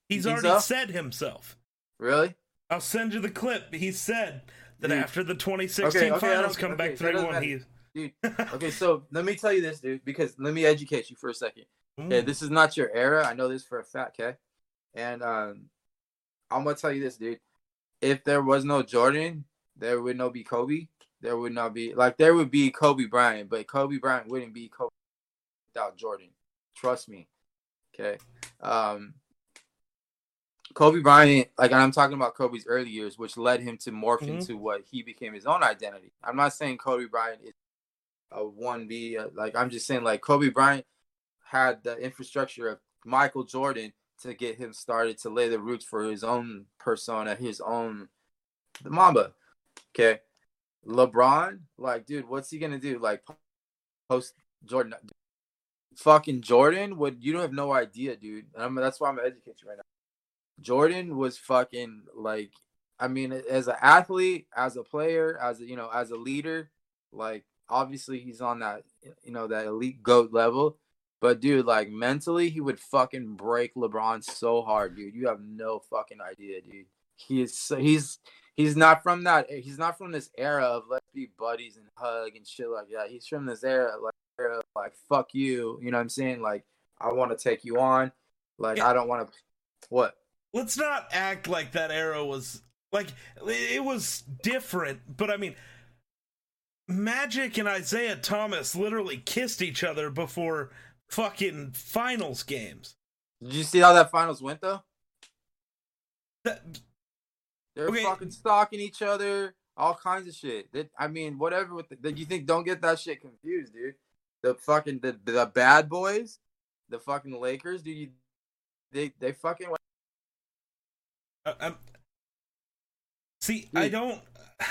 He's already so? said himself. Really? I'll send you the clip. He said that Dude. after the 2016 Okay, okay, finals come okay, back so it 3 1, matter. he's. Dude, *laughs* Okay, so let me tell you this, dude, because let me educate you for a second. Okay, Mm. this is not your era. I know this for a fact, okay? And um, I'm gonna tell you this, dude. If there was no Jordan, there would no be Kobe. There would not be like there would be Kobe Bryant, but Kobe Bryant wouldn't be Kobe without Jordan. Trust me. Okay. Um Kobe Bryant, like and I'm talking about Kobe's early years, which led him to morph Mhm. into what he became his own identity. I'm not saying Kobe Bryant is a one B. Like I'm just saying, like Kobe Bryant had the infrastructure of Michael Jordan to get him started to lay the roots for his own persona, his own the Mamba. Okay, LeBron, like, dude, what's he gonna do? Like, post Jordan, fucking Jordan? Would you don't have no idea, dude? I'm, that's why I'm educate you right now. Jordan was fucking like, I mean, as an athlete, as a player, as a, you know, as a leader, like obviously he's on that you know that elite goat level but dude like mentally he would fucking break lebron so hard dude you have no fucking idea dude he is so, he's he's not from that he's not from this era of let's be buddies and hug and shit like that he's from this era like of, like fuck you you know what i'm saying like i want to take you on like Yeah. i don't want to what Let's not act like that era was. Like, it was different, but I mean. Magic and Isaiah Thomas literally kissed each other before fucking finals games. did you see how that finals went though That, They're Okay. fucking stalking each other, all kinds of shit. That I mean, whatever. With the, that you think, don't get that shit confused, dude. The fucking the, the bad boys, the fucking Lakers, dude. You, they they fucking. went- I- I'm, see, I don't.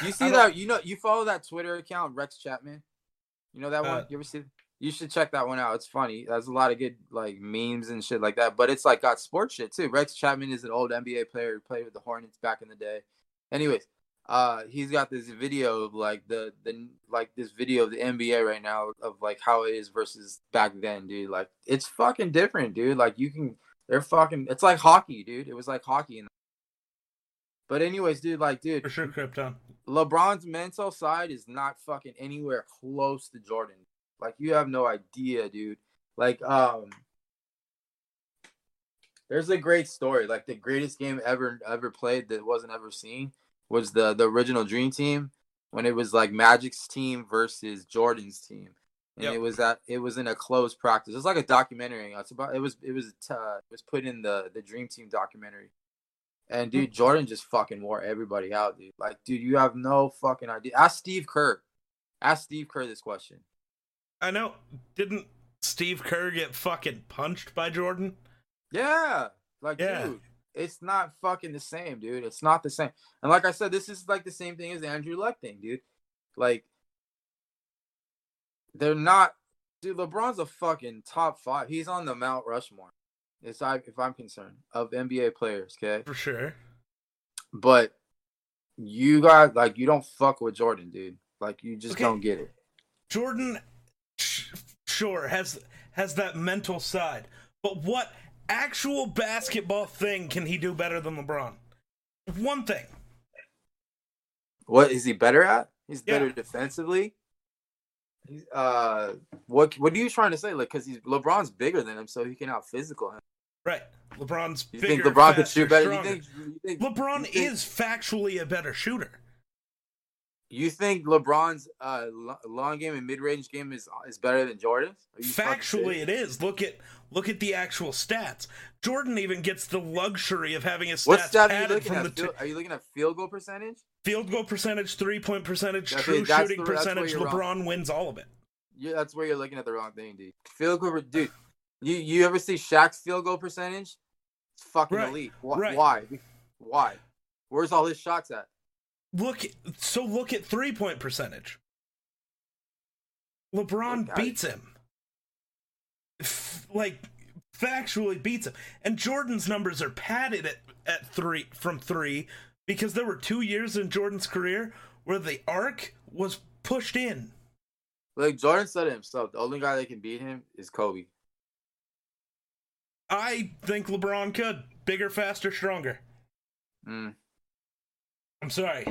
You *sighs* see don't- that? You know, you follow that Twitter account, Rex Chapman. You know that one? Uh, You ever see? You should check that one out. It's funny. There's a lot of good like memes and shit like that. But it's like got sports shit too. Rex Chapman is an old NBA player who played with the Hornets back in the day. Anyways, uh, he's got this video of like the the like this video of the NBA right now of like how it is versus back then, dude. Like it's fucking different, dude. Like you can, they're fucking. It's like hockey, dude. It was like hockey. In but anyways, dude, like, dude, For sure, Krypton. LeBron's mental side is not fucking anywhere close to Jordan. Like you have no idea, dude. Like um there's a great story. Like the greatest game ever ever played that wasn't ever seen was the the original Dream Team when it was like Magic's team versus Jordan's team. And Yep. it was that it was in a closed practice. It's like a documentary. It's about it was it was uh, it was put in the the Dream Team documentary. And dude, Jordan just fucking wore everybody out, dude. Like, dude, you have no fucking idea. Ask Steve Kerr. Ask Steve Kerr this question. I know. Didn't Steve Kerr get fucking punched by Jordan? Yeah. Like, Yeah. dude, it's not fucking the same, dude. It's not the same. And like I said, this is like the same thing as Andrew Luck thing, dude. Like, they're not. Dude, LeBron's a fucking top five. He's on the Mount Rushmore. If I if I'm concerned of NBA players, okay. For sure. But you got like you don't fuck with Jordan, dude. Like you just Okay. don't get it. Jordan, sh- sure, has has that mental side, but what actual basketball thing can he do better than LeBron? One thing. What is he better at? He's Yeah. better defensively. He's, uh, what what are you trying to say? Like, because he's LeBron's bigger than him, so he can out physical him. Right. LeBron's You bigger, think LeBron could shoot better? You think, you think LeBron think- is factually a better shooter. You think LeBron's uh long game and mid range game is is better than Jordan's? Are you fucking Factually, it is. Look at look at the actual stats. Jordan even gets the luxury of having his What stats stat are you padded from the at? t- Field, are you looking at field goal percentage? field goal percentage, three point percentage, Okay, true shooting the- percentage. you're wrong. LeBron wins all of it. Yeah, that's where you're looking at the wrong thing, dude. Field goal, dude. You you ever see Shaq's field goal percentage? It's fucking Right, elite. Why? right. Why? Why? Where's all his shots at? Look, so look at three point percentage. LeBron Okay. beats him. F- like factually beats him. And Jordan's numbers are padded at, at three from three because there were two years in Jordan's career where the arc was pushed in. Like Jordan said himself, the only guy that can beat him is Kobe. I think LeBron could. Bigger, faster, stronger. Mm. I'm sorry.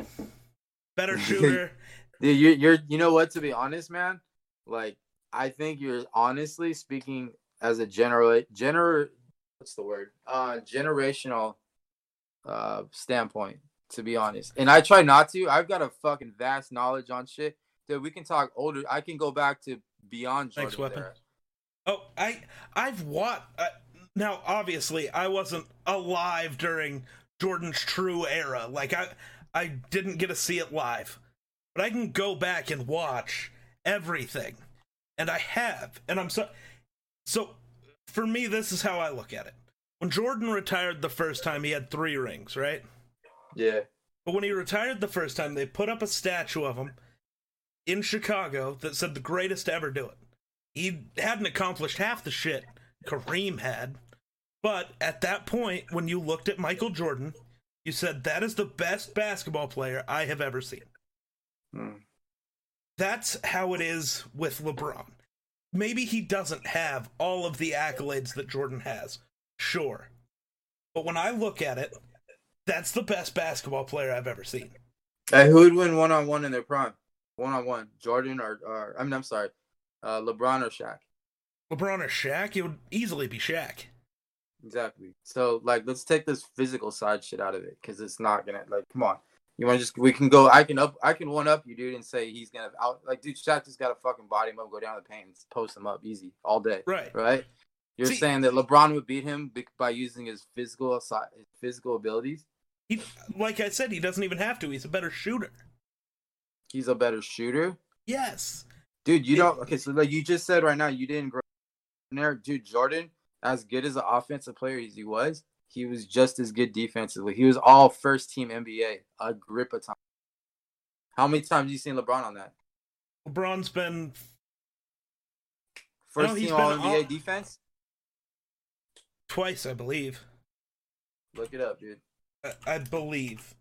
Better *laughs* shooter. Dude, you're, you're, you know what? To be honest, man, like I think you're honestly speaking as a general, gener, what's the word? Uh, generational, uh, standpoint. To be honest, and I try not to. I've got a fucking vast knowledge on shit. Dude, we can talk older. I can go back to beyond Jordan. Thanks, weapon. era. Oh, I I've watched. Uh, now, obviously, I wasn't alive during Jordan's true era. Like I, I didn't get to see it live, but I can go back and watch everything, and I have, and I'm so. So, for me, this is how I look at it. When Jordan retired the first time, he had three rings, right? Yeah. But when he retired the first time, they put up a statue of him in Chicago that said the greatest to ever do it. He hadn't accomplished half the shit Kareem had. But at that point, when you looked at Michael Jordan, you said, that is the best basketball player I have ever seen. Hmm. That's how it is with LeBron. Maybe he doesn't have all of the accolades that Jordan has. Sure. But when I look at it, that's the best basketball player I've ever seen. Hey, who would win one on one in their prime? One on one, Jordan or, or I mean, I'm sorry, uh, LeBron or Shaq. LeBron or Shaq? It would easily be Shaq. Exactly. So like, let's take this physical side shit out of it because it's not gonna like. Come on, you want to just we can go. I can up. I can one up you, dude, and say he's gonna out. Like, dude, Shaq just got to fucking body him up, go down the paint, and post him up easy all day. Right. Right. You're See- saying that LeBron would beat him by using his physical side, his physical abilities. He, like I said, he doesn't even have to. He's a better shooter. He's a better shooter, Yes. dude. You don't. Okay, so like you just said right now, you didn't grow dude. Jordan, as good as an offensive player as he was, he was just as good defensively. He was all first team NBA a grip of time. How many times have you seen LeBron on that? LeBron's been First team all NBA all- defense? twice, I believe. Look it up, dude. I, I believe.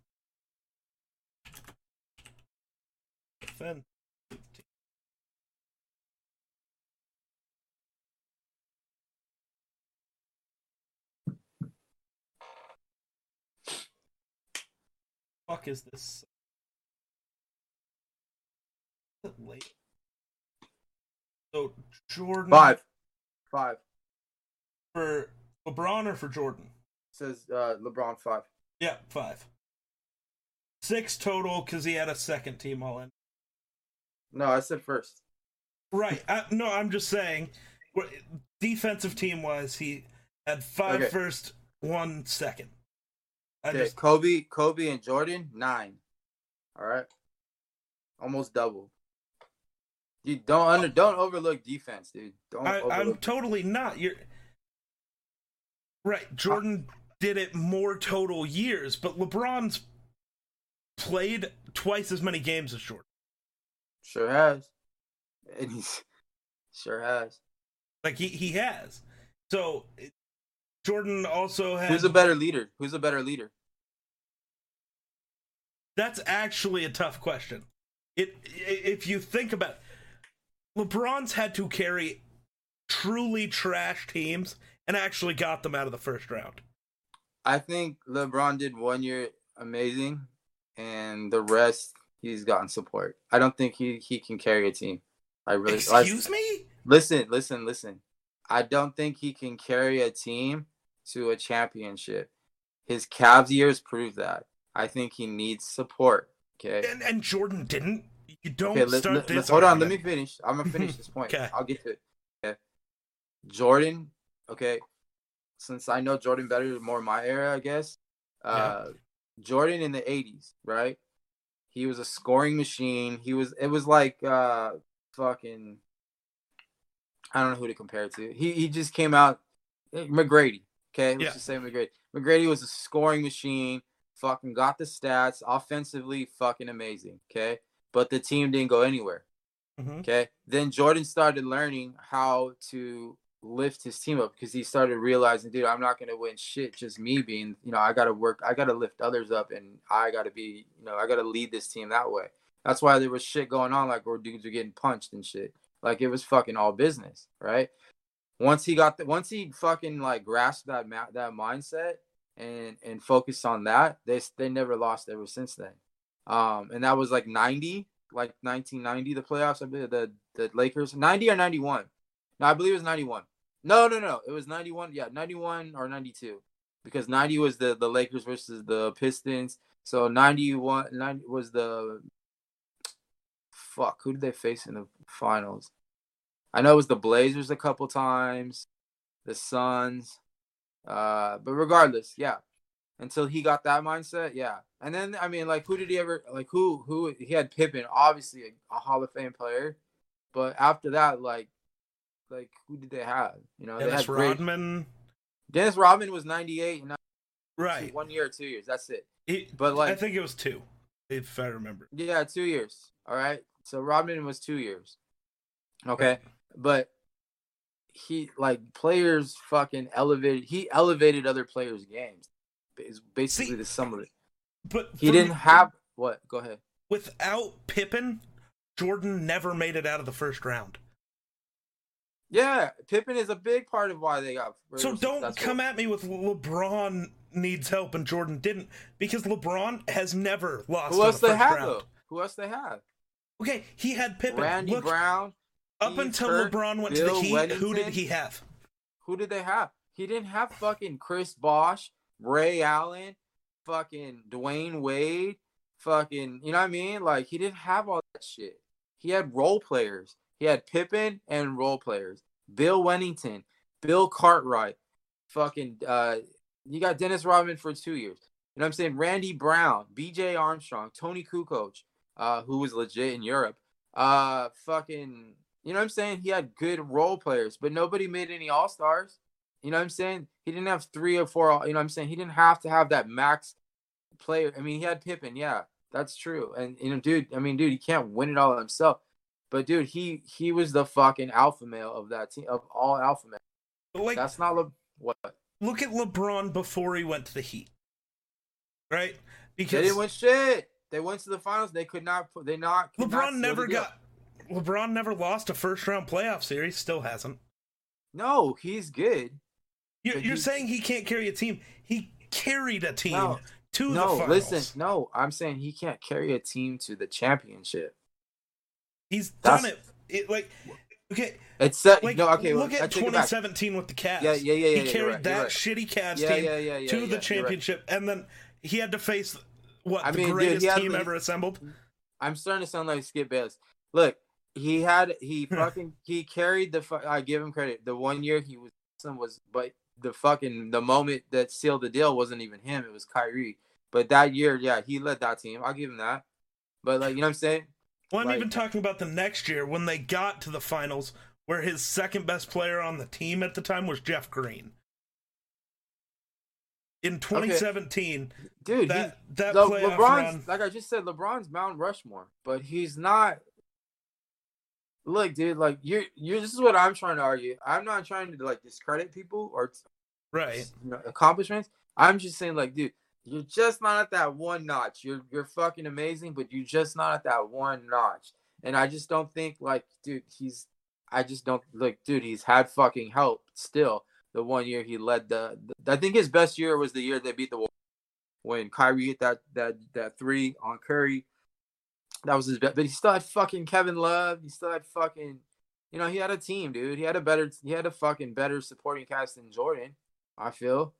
Fuck is this? Is it late? So Jordan Five. Five. for LeBron or for Jordan? Says uh, LeBron five. Yeah, five. Six total because he had a second team all in. No, I said first. Right. I, no, I'm just saying, defensive team wise, he had five Okay. first, one second. I Okay, just Kobe, Kobe and Jordan, nine. All right. Almost double. You don't under don't overlook defense, dude. Don't I, I'm overlook totally not. You're right. Jordan did it more total years, but LeBron's played twice as many games as Jordan. Sure has. And he's sure has. Like he he has. So Jordan also has. Who's a better leader? Who's a better leader? That's actually a tough question. It if you think about LeBron's had to carry truly trash teams and actually got them out of the first round. I think LeBron did one year amazing, and the rest he's gotten support. I don't think he he can carry a team. I really Excuse me? Listen, listen, listen. I don't think he can carry a team to a championship. His Cavs years prove that. I think he needs support. Okay. And and Jordan didn't. You don't Okay, start let- this. hold on. Let me finish. I'm gonna finish this *laughs* point. Okay. I'll get to it. Okay. Jordan. Okay. Since I know Jordan better, more my era, I guess. Uh, Jordan in the '80s, right? He was a scoring machine. He was. It was like uh, fucking. I don't know who to compare it to. He he just came out. eh, McGrady. Okay, let's Yeah. just say McGrady. McGrady was a scoring machine. Fucking got the stats. Offensively, fucking amazing. Okay, but the team didn't go anywhere. Mhm. Okay. Then Jordan started learning how to lift his team up because he started realizing, dude, I'm not gonna win shit just me being, you know, I gotta work, I gotta lift others up, and I gotta be, you know, I gotta lead this team that way. That's why there was shit going on, like where dudes were getting punched and shit. Like it was fucking all business, right? Once he got the, once he fucking like grasped that ma- that mindset and and focused on that, they they never lost ever since then. Um, and that was like 90, like 1990, the playoffs. I believe the the Lakers 90 or 91. No, I believe it was 91. No, no, no, it was 91. Yeah, 91 or 92, because 90 was the the Lakers versus the Pistons. So 91 90 was the fuck. Who did they face in the finals? I know it was the Blazers a couple times, the Suns. Uh, but regardless, yeah. Until he got that mindset, yeah. And then I mean, like, who did he ever like? Who who he had Pippen, obviously a, a Hall of Fame player, but after that, like, like who did they have? You know, they Dennis had great- Rodman. Dennis Rodman was ninety eight and Right. one year or two years. That's it. He, But like, I think it was two, if I remember. Yeah, two years. All right. So Rodman was two years. Okay. But he like players fucking elevated he elevated other players' games. Is basically See, the sum of it. But He didn't have what? Go ahead. without Pippen, Jordan never made it out of the first round. Yeah, Pippen is a big part of why they got So don't come at me with LeBron needs help and Jordan didn't because LeBron has never lost. Who else the they have round. though? Who else they have? Okay, he had Pippen. Randy Look, Brown. Up until Kerr, LeBron went Bill to the Heat, who did he have? Who did they have? He didn't have fucking Chris Bosh, Ray Allen, fucking Dwyane Wade, fucking, you know what I mean? Like he didn't have all that shit. He had role players. He had Pippen and role players. Bill Wennington, Bill Cartwright, fucking uh you got Dennis Rodman for two years. You know what I'm saying? Randy Brown, BJ Armstrong, Toni Kukoc, uh, who was legit in Europe. Uh fucking you know what I'm saying? He had good role players, but nobody made any all stars. You know what I'm saying? He didn't have three or four, you know what I'm saying? He didn't have to have that max player. I mean, he had Pippen, yeah, that's true. And you know, dude, I mean, dude, he can't win it all himself. But dude, he he was the fucking alpha male of that team of all alpha males. Like, That's not Le- what look at LeBron before he went to the Heat, right? they Because didn't win shit. They went to the finals. They could not put. They not. could not LeBron never got. LeBron never lost a first round playoff series. Still hasn't. No, he's good. You're, you're he- saying he can't carry a team. He carried a team No, to the No, finals. listen. No, I'm saying he can't carry a team to the championship. he's That's- done it. It like okay, It's uh, like no. Okay, look well, at take back. 2017 with the Cavs. Yeah, yeah, yeah, yeah, He you're carried right, that right. shitty Cavs Yeah, team yeah, yeah, yeah, to yeah, the you're right. championship, and then he had to face what I the mean, greatest had team the- ever assembled. I'm starting to sound like Skip Bayless. Look, he had he *laughs* fucking he carried the. fu- I give him credit. The one year he was awesome was, but the fucking the moment that sealed the deal wasn't even him. It was Kyrie. But that year, yeah, he led that team. I'll give him that. But like you know what I'm saying? Well, I'm Like- even talking about the next year when they got to the finals, where his second best player on the team at the time was Jeff Green. In 2017, Dude, that he, that playoff LeBron's run, like I just said, LeBron's Mount Rushmore, but he's not. Look, dude, like you're you're. This is what I'm trying to argue. I'm not trying to like discredit people or right? you know, accomplishments. I'm just saying, like, dude, you're just not at that one notch. You're you're fucking amazing, but you're just not at that one notch. And I just don't think, like, dude, he's. I just don't like, dude. He's had fucking help still. The one year he led the, the I think his best year was the year they beat the when Kyrie hit that that that three on Curry. That was his best, but he still had fucking Kevin Love. He still had fucking, you know, he had a team, dude. He had a better, he had a fucking better supporting cast than Jordan. I feel.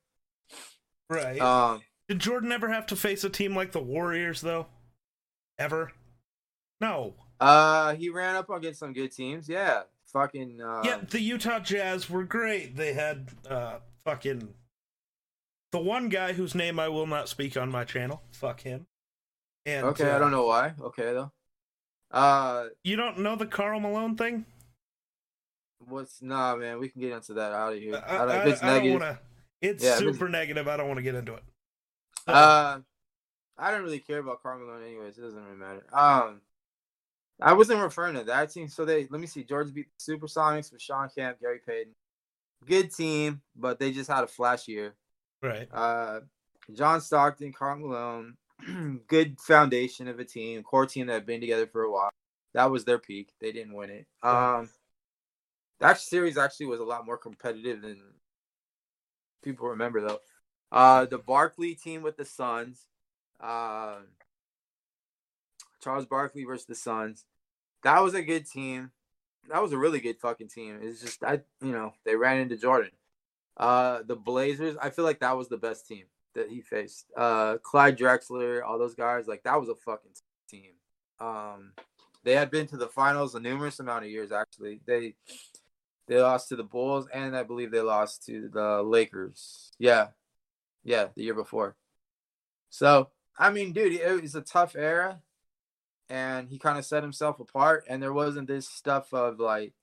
Right. Um, Did Jordan ever have to face a team like the Warriors though? Ever? No. uh, he ran up against some good teams. Yeah, fucking. Uh, yeah, the Utah Jazz were great. They had uh fucking the one guy whose name I will not speak on my channel. Fuck him. And Okay, uh, I don't know why. Okay though. Uh, You don't know the Karl Malone thing? what's nah, man? We can get into that out of here. I, I, don't, I- it's I negative. want to. It's Yeah, if it's- super negative. I don't want to get into it. So, Uh, I don't really care about Karl Malone anyways. It doesn't really matter. Um, I wasn't referring to that team. So they let me see. George beat the Supersonics with Shawn Kemp, Gary Payton. good team, but they just had a flash year. Right. Uh, John Stockton, Karl Malone, *clears throat* good foundation of a team, core team that had been together for a while. That was their peak. They didn't win it. Um, that series actually was a lot more competitive than people remember, though. Uh, the Barkley team with the Suns, uh, Charles Barkley versus the Suns. That was a good team. That was a really good fucking team. It's just I, you know, they ran into Jordan. Uh, the Blazers. I feel like that was the best team that he faced. Uh, Clyde Drexler, all those guys. Like that was a fucking team. Um, they had been to the finals a numerous amount of years. Actually, they they lost to the Bulls, and I believe they lost to the Lakers. Yeah, yeah, the year before. So I mean, dude, it was a tough era, and he kind of set himself apart. And there wasn't this stuff of like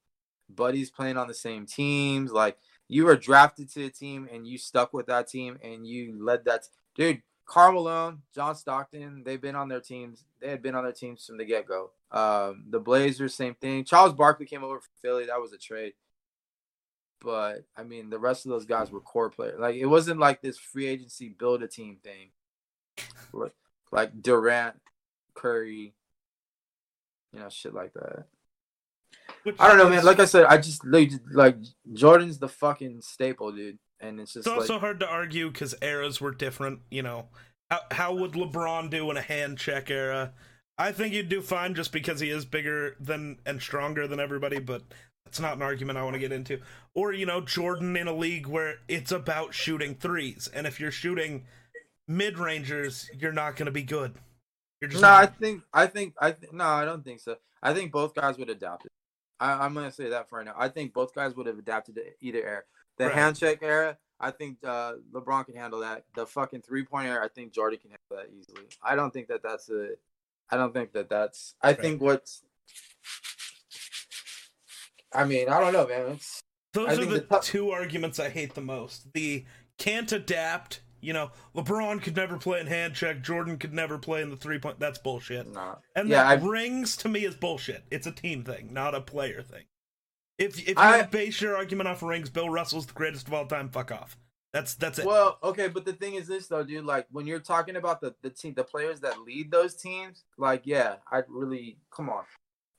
buddies playing on the same teams. Like you were drafted to a team, and you stuck with that team, and you led that. Dude, Karl Malone, John Stockton, they've been on their teams. They had been on their teams from the get go. Um, the Blazers, same thing. Charles Barkley came over from Philly. That was a trade. But I mean, the rest of those guys were core players. Like it wasn't like this free agency build a team thing. Like Durant, Curry, you know, shit like that. Which I don't know, man. Like I said, I just like, like Jordan's the fucking staple, dude. And it's just It's also like, hard to argue because eras were different. You know, how how would LeBron do in a hand check era? I think he'd do fine just because he is bigger than and stronger than everybody, but that's not an argument I want to get into. Or you know, Jordan in a league where it's about shooting threes, and if you're shooting mid rangers, you're not going to be good. You're just no, I think, I think, I th- no, I don't think so. I think both guys would adapt it. I, I'm gonna say that for right now. I think both guys would have adapted to either era. The Right. hand check era, I think uh, LeBron can handle that. The fucking three point era, I think Jordan can handle that easily. I don't think that that's a. I don't think that that's. I think what's. I mean, I don't know, man. It's I Those are the the top- two arguments I hate the most. The can't adapt. You know, LeBron could never play in hand check. Jordan could never play in the three point. That's bullshit. not. And Yeah, that I- rings to me is bullshit. It's a team thing, not a player thing. If if you I- base your argument off rings, Bill Russell's the greatest of all time. Fuck off. That's that's it. Well, okay, but the thing is this though, dude. Like when you're talking about the the team, the players that lead those teams, like yeah, I'd really come on.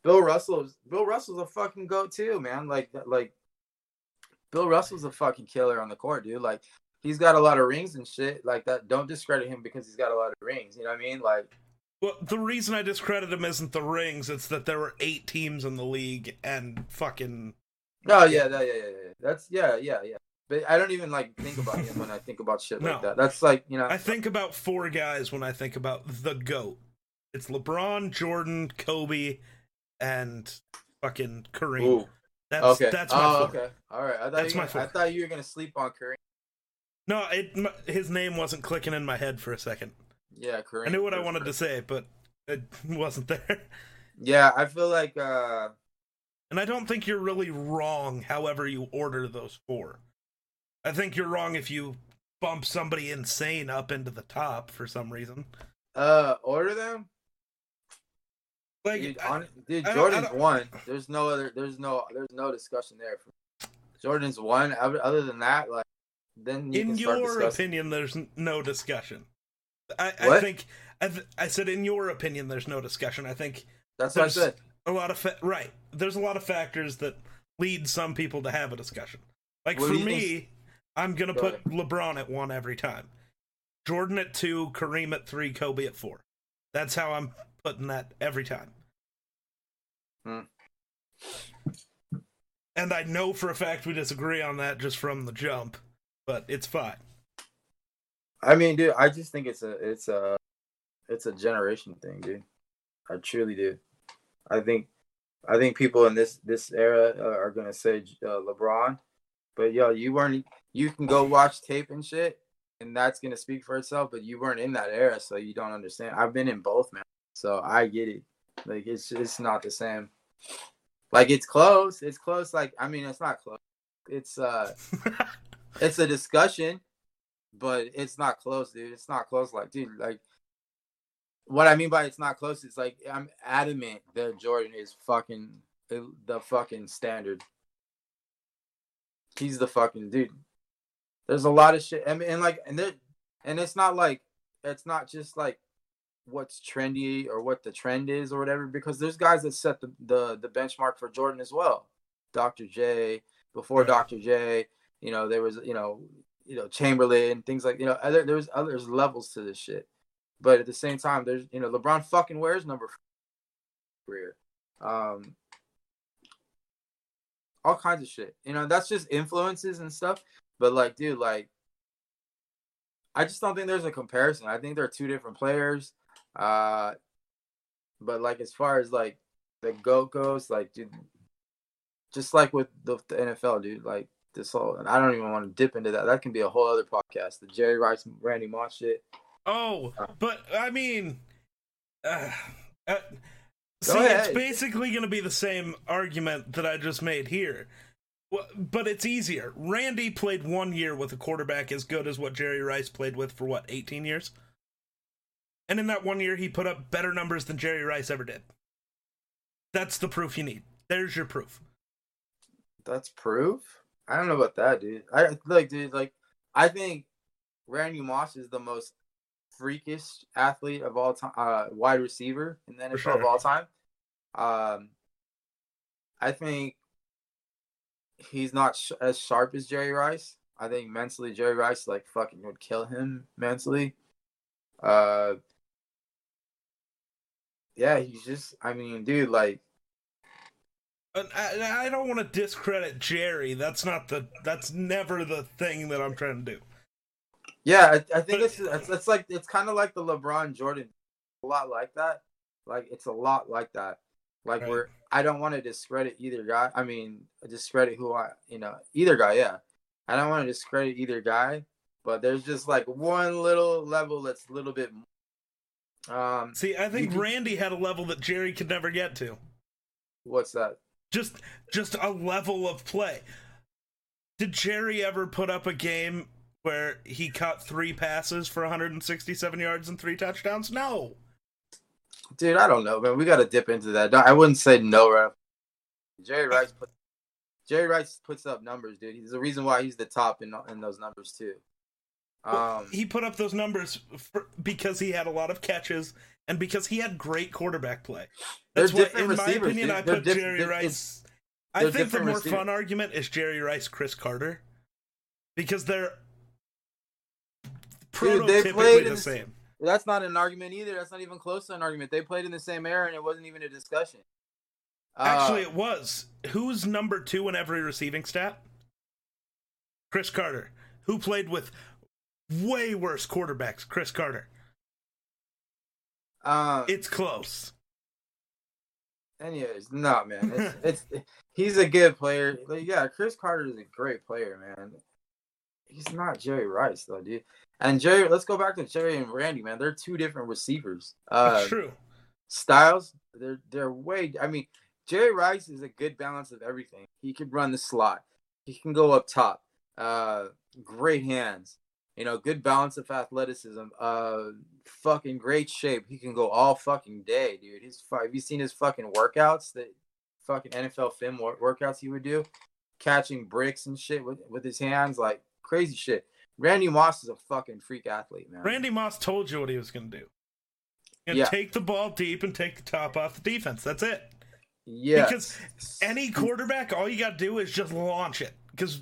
Bill Russell's Bill Russell's a fucking goat too, man. Like like Bill Russell's a fucking killer on the court, dude. Like he's got a lot of rings and shit like that. Don't discredit him because he's got a lot of rings. You know what I mean? Like Well, the reason I discredit him isn't the rings. It's that there were eight teams in the league and fucking. oh yeah, that, yeah, yeah, yeah. That's yeah, yeah, yeah. But I don't even like think about him when I think about shit like that. That's like you know. I think about four guys when I think about the goat. It's LeBron, Jordan, Kobe, and fucking Kareem. Ooh. That's okay. that's my oh, four. okay. All right. I thought That's you my were, I thought you were gonna sleep on Curry. No, it his name wasn't clicking in my head for a second. Yeah, Kareem. I knew what I wanted to say, but it *laughs* wasn't there. Yeah, I feel like uh And I don't think you're really wrong, however you order those four. I think you're wrong if you bump somebody insane up into the top for some reason. uh order them. Like, Dude, on, dude I don't- I Jordan's don't- one. There's no other. There's no. There's no discussion there. Jordan's one. Other than that, like then you in your discussing. opinion, there's no discussion. I, I think I, th- I said in your opinion, there's no discussion. I think That's what I said. a lot of fa- right. There's a lot of factors that lead some people to have a discussion. Like What for me, think- I'm gonna Go put LeBron at one every time. Jordan at two, Kareem at three, Kobe at four. That's how I'm putting that every time. Hmm. And I know for a fact we disagree on that just from the jump, but it's fine. I mean, dude, I just think it's a it's a it's a generation thing, dude. I truly do. I think I think people in this this era uh, are gonna say uh, LeBron, but yo, you weren't. You can go watch tape and shit, and that's gonna speak for itself. But you weren't in that era, so you don't understand. I've been in both, man, so I get it. Like it's it's not the same. Like it's close. It's close. Like I mean, it's not close. It's uh, *laughs* it's a discussion, but it's not close, dude. It's not close. Like, dude, like what I mean by it's not close is like I'm adamant that Jordan is fucking uh, the fucking standard. he's the fucking dude. There's a lot of shit. I mean, and like, and there, and it's not like it's not just like what's trendy or what the trend is or whatever. Because there's guys that set the the, the benchmark for Jordan as well. Dr. J, before. Dr. J, you know, there was you know, you know Chamberlain, things like you know, other there's others levels to this shit. But at the same time, there's you know, LeBron fucking wears number career. Um, all kinds of shit. You know, that's just influences and stuff. But like, dude, like, I just don't think there's a comparison. I think they're two different players. Uh, but like, as far as like the goat goes, like, dude, just like with the, the NFL, dude, like this whole, and I don't even want to dip into that. That can be a whole other podcast. The Jerry Rice, Randy Moss shit. Oh, but I mean, uh, uh, see, it's basically going to be the same argument that I just made here. But it's easier. Randy played one year with a quarterback as good as what Jerry Rice played with for what, 18 years? And in that one year, he put up better numbers than Jerry Rice ever did. That's the proof you need. There's your proof. That's proof. I don't know about that, dude. I like, dude, like, I think Randy Moss is the most freakish athlete of all time, uh, wide receiver in the NFL sure. of all time. Um, I think he's not sh- as sharp as Jerry Rice. I think mentally, Jerry Rice like fucking would kill him mentally. Uh, yeah, he's just. I mean, dude, like, And I, I don't want to discredit Jerry. That's not the. That's never the thing that I'm trying to do. Yeah, I, I think But- it's, it's it's like it's kind of like the LeBron Jordan, a lot like that. Like it's a lot like that. Like Right. where I don't want to discredit either guy. I mean, discredit who I you know either guy. Yeah, I don't want to discredit either guy. But there's just like one little level that's a little bit. Um, See, I think Randy had a level that Jerry could never get to. what's that? Just just a level of play. Did Jerry ever put up a game where he caught three passes for 167 yards and three touchdowns? No. Dude, I don't know, man. We got to dip into that. I wouldn't say no, right? Jerry Rice put Jerry Rice puts up numbers, dude. He's the reason why he's the top in in those numbers too. Um, he put up those numbers for, because he had a lot of catches and because he had great quarterback play. That's what, in my opinion, dude. I They're put diff- Jerry Rice. I think the more receivers. fun argument is Jerry Rice, Cris Carter, because they're Dude, they played the same. Well, that's not an argument either. That's not even close to an argument. They played in the same era, and it wasn't even a discussion. Uh, Actually, it was. Who's number two in every receiving stat? Cris Carter, who played with way worse quarterbacks. Cris Carter. um, It's close. anyways, no, man. It's, *laughs* it's he's a good player. Like, yeah, Cris Carter is a great player, man. He's not Jerry Rice though, dude. And Jerry, let's go back to Jerry and Randy, man. They're two different receivers. Uh, That's true. styles they're they're way i mean jerry rice is a good balance of everything he can run the slot he can go up top uh great hands you know good balance of athleticism uh fucking great shape he can go all fucking day dude his have you seen his fucking workouts that fucking nfl film wor- workouts he would do catching bricks and shit with, with his hands like crazy shit randy moss is a fucking freak athlete man Randy Moss told you what he was going to do. And Yeah. take the ball deep and take the top off the defense. That's it. yeah Because any quarterback, all you got to do is just launch it. Because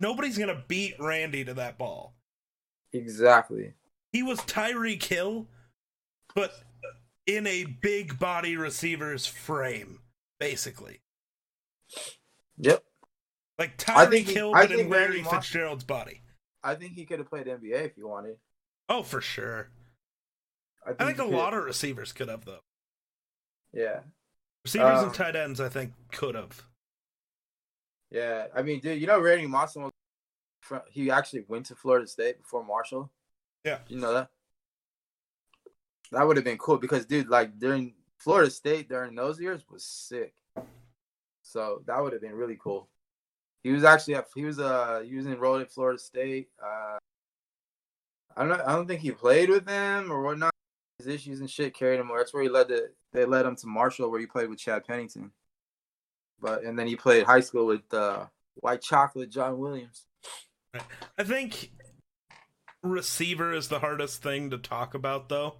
nobody's going to beat Randy to that ball. Exactly He was Tyreek Hill, but in a big body receiver's frame, basically. yep Like Tyree Tyreek think he- Hill, I but in think Randy Larry Fitzgerald's body. I think he could have played NBA if he wanted. Oh, for sure. I think he a could- lot of receivers could have, though. Yeah, Receivers Um, and tight ends, I think, could have. yeah. I mean, dude, you know Randy Moss was he actually went to Florida State before Marshall. Yeah. You know that? That would have been cool because, dude, like during Florida State during those years was sick. So that would have been really cool. He was actually at, he was uh he was enrolled at Florida State. Uh, I don't I don't think he played with them or whatnot. His issues and shit carried him. That's where he led the they led him to Marshall where he played with Chad Pennington. But and then he played high school with uh white chocolate John Williams. I think receiver is the hardest thing to talk about though.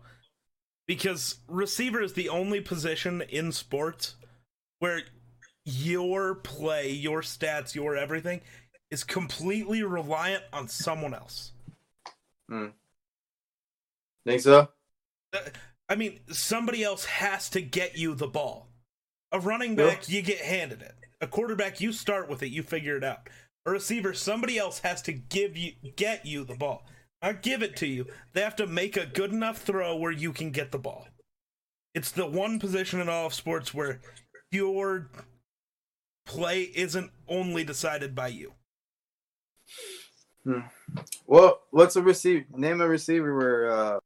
Because receiver is the only position in sports where your play, your stats, your everything is completely reliant on someone else. Hmm. Think so? I mean, somebody else has to get you the ball. A running back, you get handed it. A quarterback, you start with it, you figure it out. A receiver, somebody else has to give you get you the ball. I give it to you. They have to make a good enough throw where you can get the ball. It's the one position in all of sports where your play isn't only decided by you. Well, what's a receiver? Name a receiver where uh,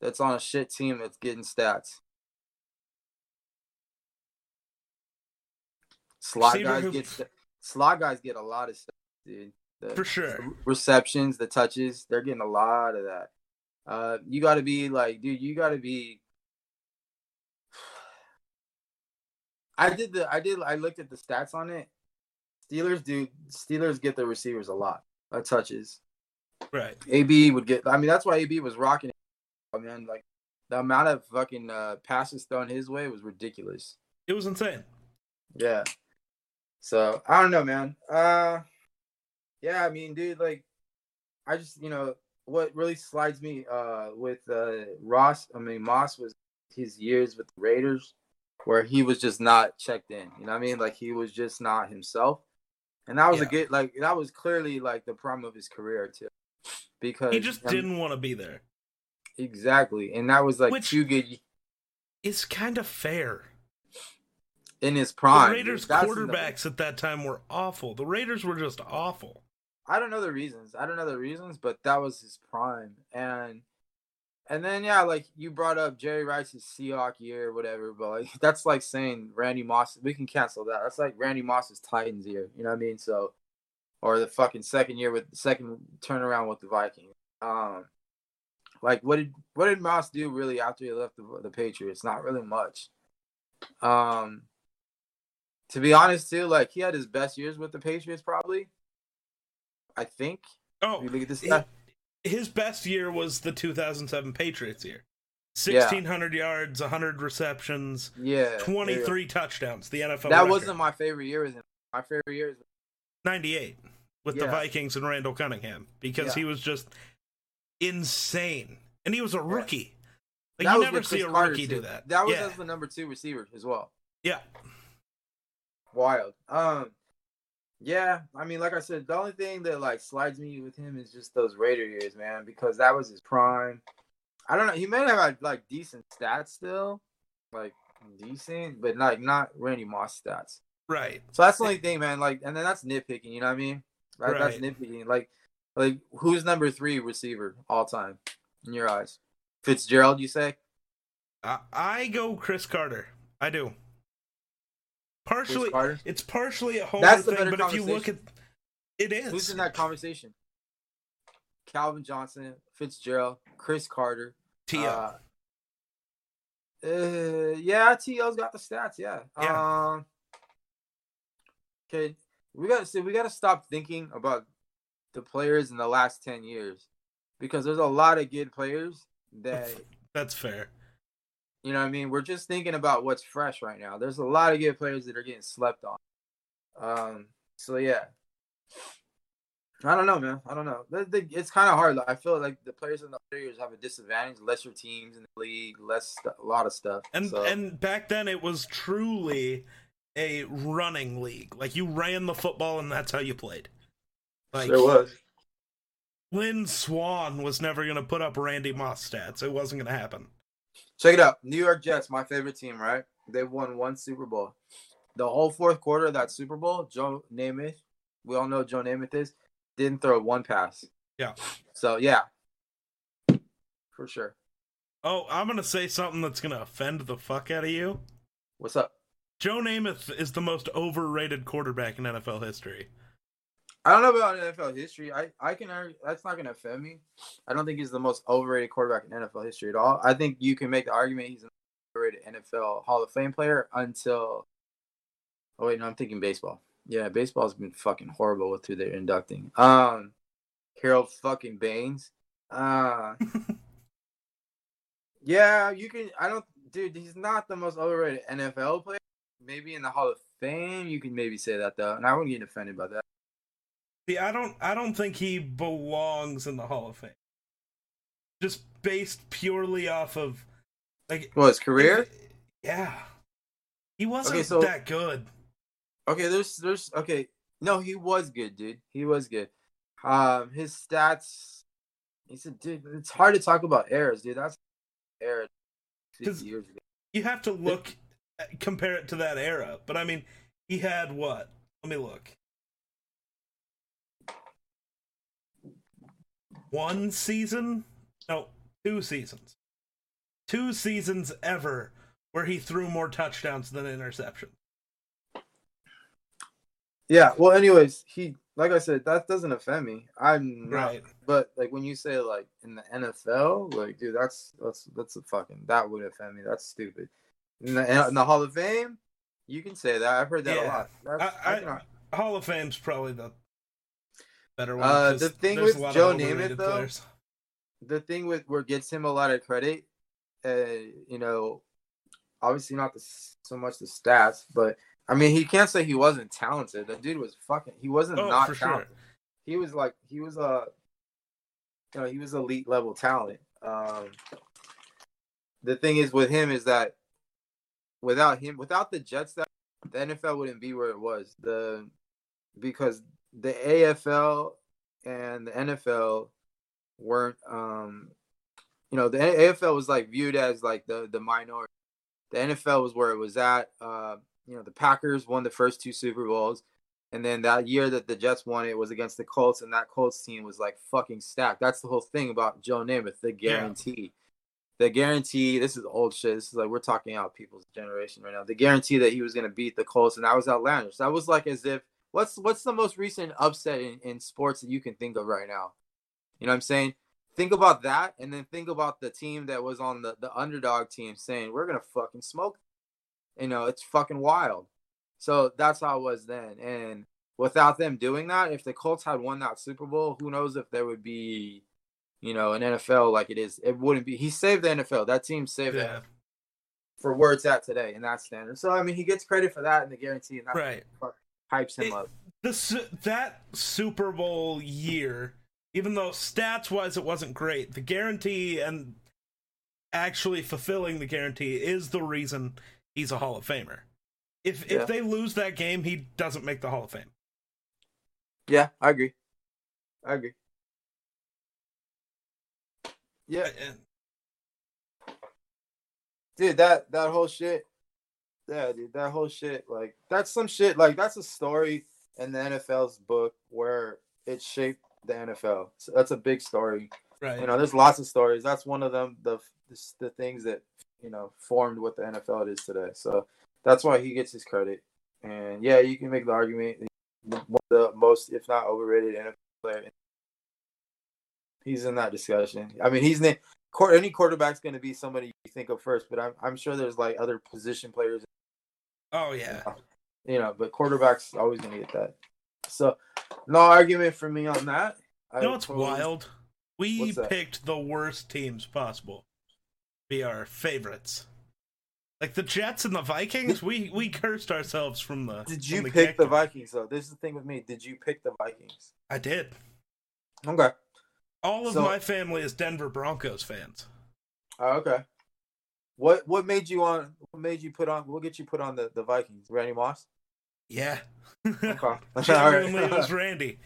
that's on a shit team that's getting stats. Slot Receiver guys who- get slot guys get a lot of stuff, dude. The For sure. receptions, the touches, they're getting a lot of that. Uh, you got to be like, dude, you got to be. *sighs* I did the, I did, I looked at the stats on it. Steelers do, Steelers get the receivers a lot of touches. Right. AB would get, I mean, that's why AB was rocking it. I mean, like the amount of fucking uh, passes thrown his way was ridiculous. It was insane. Yeah. So I don't know, man. Uh yeah, I mean, dude, like I just you know what really slides me uh with uh Ross, I mean Moss was his years with the Raiders where he was just not checked in. You know what I mean? Like he was just not himself. And that was a good like that was clearly like the prime of his career too. Because He just I mean, didn't want to be there. exactly. And that was like Which- two good It's kind of fair. In his prime. the Raiders in the- quarterbacks at that time were awful. The Raiders were just awful. I don't know the reasons. I don't know the reasons, but that was his prime. And and then yeah, like you brought up Jerry Rice's Seahawk year, or whatever, but like *laughs* that's like saying Randy Moss. We can cancel that. That's like Randy Moss's Titans year. You know what I mean? So, or the fucking second year with the second turnaround with the Vikings. Um, like what did what did Moss do really after he left the, the Patriots? Not really much. Um, to be honest, too, like he had his best years with the Patriots, probably. I think. Oh, look at this hi- his best year was the 2007 Patriots year. Yeah. 1600 yards, 100 receptions, Yeah. there you 23 touchdowns, the NFL That record. wasn't my favorite year with him. My favorite year is 98 with the Vikings and Randall Cunningham because Yeah. he was just insane. And he was a rookie. Like that you was never see Chris a rookie too. do that. That was yeah. as the number two receiver as well. yeah. Wild. Um yeah, I mean, like I said, the only thing that like slides me with him is just those Raider years, man, because that was his prime. I don't know. He may have had like decent stats still, like decent, but like not Randy Moss stats. Right. So that's the only thing, man. Like, and then that's nitpicking. You know what I mean? Right. That's nitpicking. Like, like who's number three receiver all time in your eyes? Fitzgerald, you say? I, I go Cris Carter. I do. Partially, it's partially a whole That's the thing, but if you look at it is Who's in that conversation? Calvin Johnson, Fitzgerald, Cris Carter. T.O. Uh, uh, yeah, T.O.'s got the stats. Yeah. Yeah. Um. Okay, we got to see. We got to stop thinking about the players in the last ten years because there's a lot of good players that That's fair. You know. what I mean, we're just thinking about what's fresh right now. There's a lot of good players that are getting slept on. Um. So yeah. I don't know, man. I don't know. The- the- It's kind of hard. I feel like the players in the players have a disadvantage. Lesser teams in the league, less st- a lot of stuff. And So- and back then it was truly a running league. Like you ran the football and that's how you played. Like there was. Lynn Swann was never gonna put up Randy Moss stats. It wasn't gonna happen. Check it out. New York Jets, my favorite team, right? They won one Super Bowl. The whole fourth quarter of that Super Bowl, Joe Namath, we all know Joe Namath is, didn't throw one pass. Yeah. So yeah, for sure. Oh, I'm gonna say something that's gonna offend the fuck out of you. What's up? Joe Namath is the most overrated quarterback in NFL history. I don't know about NFL history. I I can that's not gonna offend me. I don't think he's the most overrated quarterback in NFL history at all. I think you can make the argument he's an overrated NFL Hall of Fame player until Oh wait, no, I'm thinking baseball. Yeah, baseball's been fucking horrible with who they're inducting. Um, Harold fucking Baines. Uh, *laughs* yeah, you can. I don't, dude. He's not the most overrated NFL player. Maybe in the Hall of Fame, you can maybe say that though, and I wouldn't get offended by that. See, I don't I don't think he belongs in the Hall of Fame. Just based purely off of like Well, his career. Yeah. He wasn't Okay, so- that good. Okay, there's there's okay. No, he was good, dude. He was good. Um, his stats. He said, dude, it's hard to talk about errors, dude. That's error. 'Cause- Fifty years ago. You have to look compare it to that era. But I mean, he had what? Let me look. One season? No, two seasons. Two seasons ever where he threw more touchdowns than interceptions. Yeah. Well, anyways, he like I said, that doesn't offend me. I'm not, Right. but like when you say like in the NFL, like dude, that's that's that's a fucking that would offend me. That's stupid. In the, in the Hall of Fame, you can say that. I've heard that a lot. That's, I- I can- Hall of Fame's probably the better one. Uh, the thing with a lot of Joe Namath, though, players. the thing with where gets him a lot of credit, uh, you know, obviously not the so much the stats, but I mean he can't say he wasn't talented. The dude was fucking. He wasn't Oh, not for sure. talented. He was like he was a, you know, he was elite level talent. Um, the thing is with him is that without him, without the Jets, that the NFL wouldn't be where it was. The because the AFL and the NFL weren't um you know the AFL was like viewed as like the the minority. The NFL was where it was at. Uh, you know the Packers won the first two Super Bowls, and then that year that the Jets won it was against the Colts, and that Colts team was like fucking stacked. That's the whole thing about Joe Namath, the Yeah. guarantee. The guarantee. This is old shit. This is like we're talking out people's generation right now. The guarantee that he was gonna beat the Colts, and that was outlandish. That was like as if what's what's the most recent upset in, in sports that you can think of right now? You know what I'm saying? Think about that, and then think about the team that was on the, the underdog team saying, We're gonna fucking smoke. You know, it's fucking wild. So that's how it was then. And without them doing that, if the Colts had won that Super Bowl, who knows if there would be, you know, an NFL like it is. It wouldn't be he saved the NFL. That team saved it Yeah, for where it's at today in that standard. So I mean he gets credit for that and the guarantee and that right. Hypes him It- up. The that Super Bowl year, even though stats wise it wasn't great, the guarantee and actually fulfilling the guarantee is the reason he's a Hall of Famer. If Yeah. if they lose that game, he doesn't make the Hall of Fame. Yeah, I agree. I agree. Yeah, dude that that whole shit yeah dude that whole shit like that's some shit like that's a story in the nfl's book where it shaped the nfl so that's a big story. Right. you know there's lots of stories. That's one of them the the, the things that you know formed what the nfl is today. So that's why he gets his credit. And yeah you can make the argument one of the most if not overrated nfl player he's in that discussion. I mean he's na- quar- any quarterback's going to be somebody you think of first, but I'm I'm sure there's like other position players, oh yeah. you know, but quarterbacks always to get that. So, no argument for me on that. You know what's totally- wild? We What's picked the worst teams possible. Be our favorites. Like the Jets and the Vikings, we we cursed ourselves from the. Did you the pick the. Vikings though? This is the thing with me. Did you pick the Vikings? I did. Okay. All of So- my family is Denver Broncos fans. Oh, okay. What what made you on? What made you put on? What get you put on the the Vikings? Randy Moss. Yeah. Okay. *laughs* *laughs* All Genuinely, it was *laughs* Randy.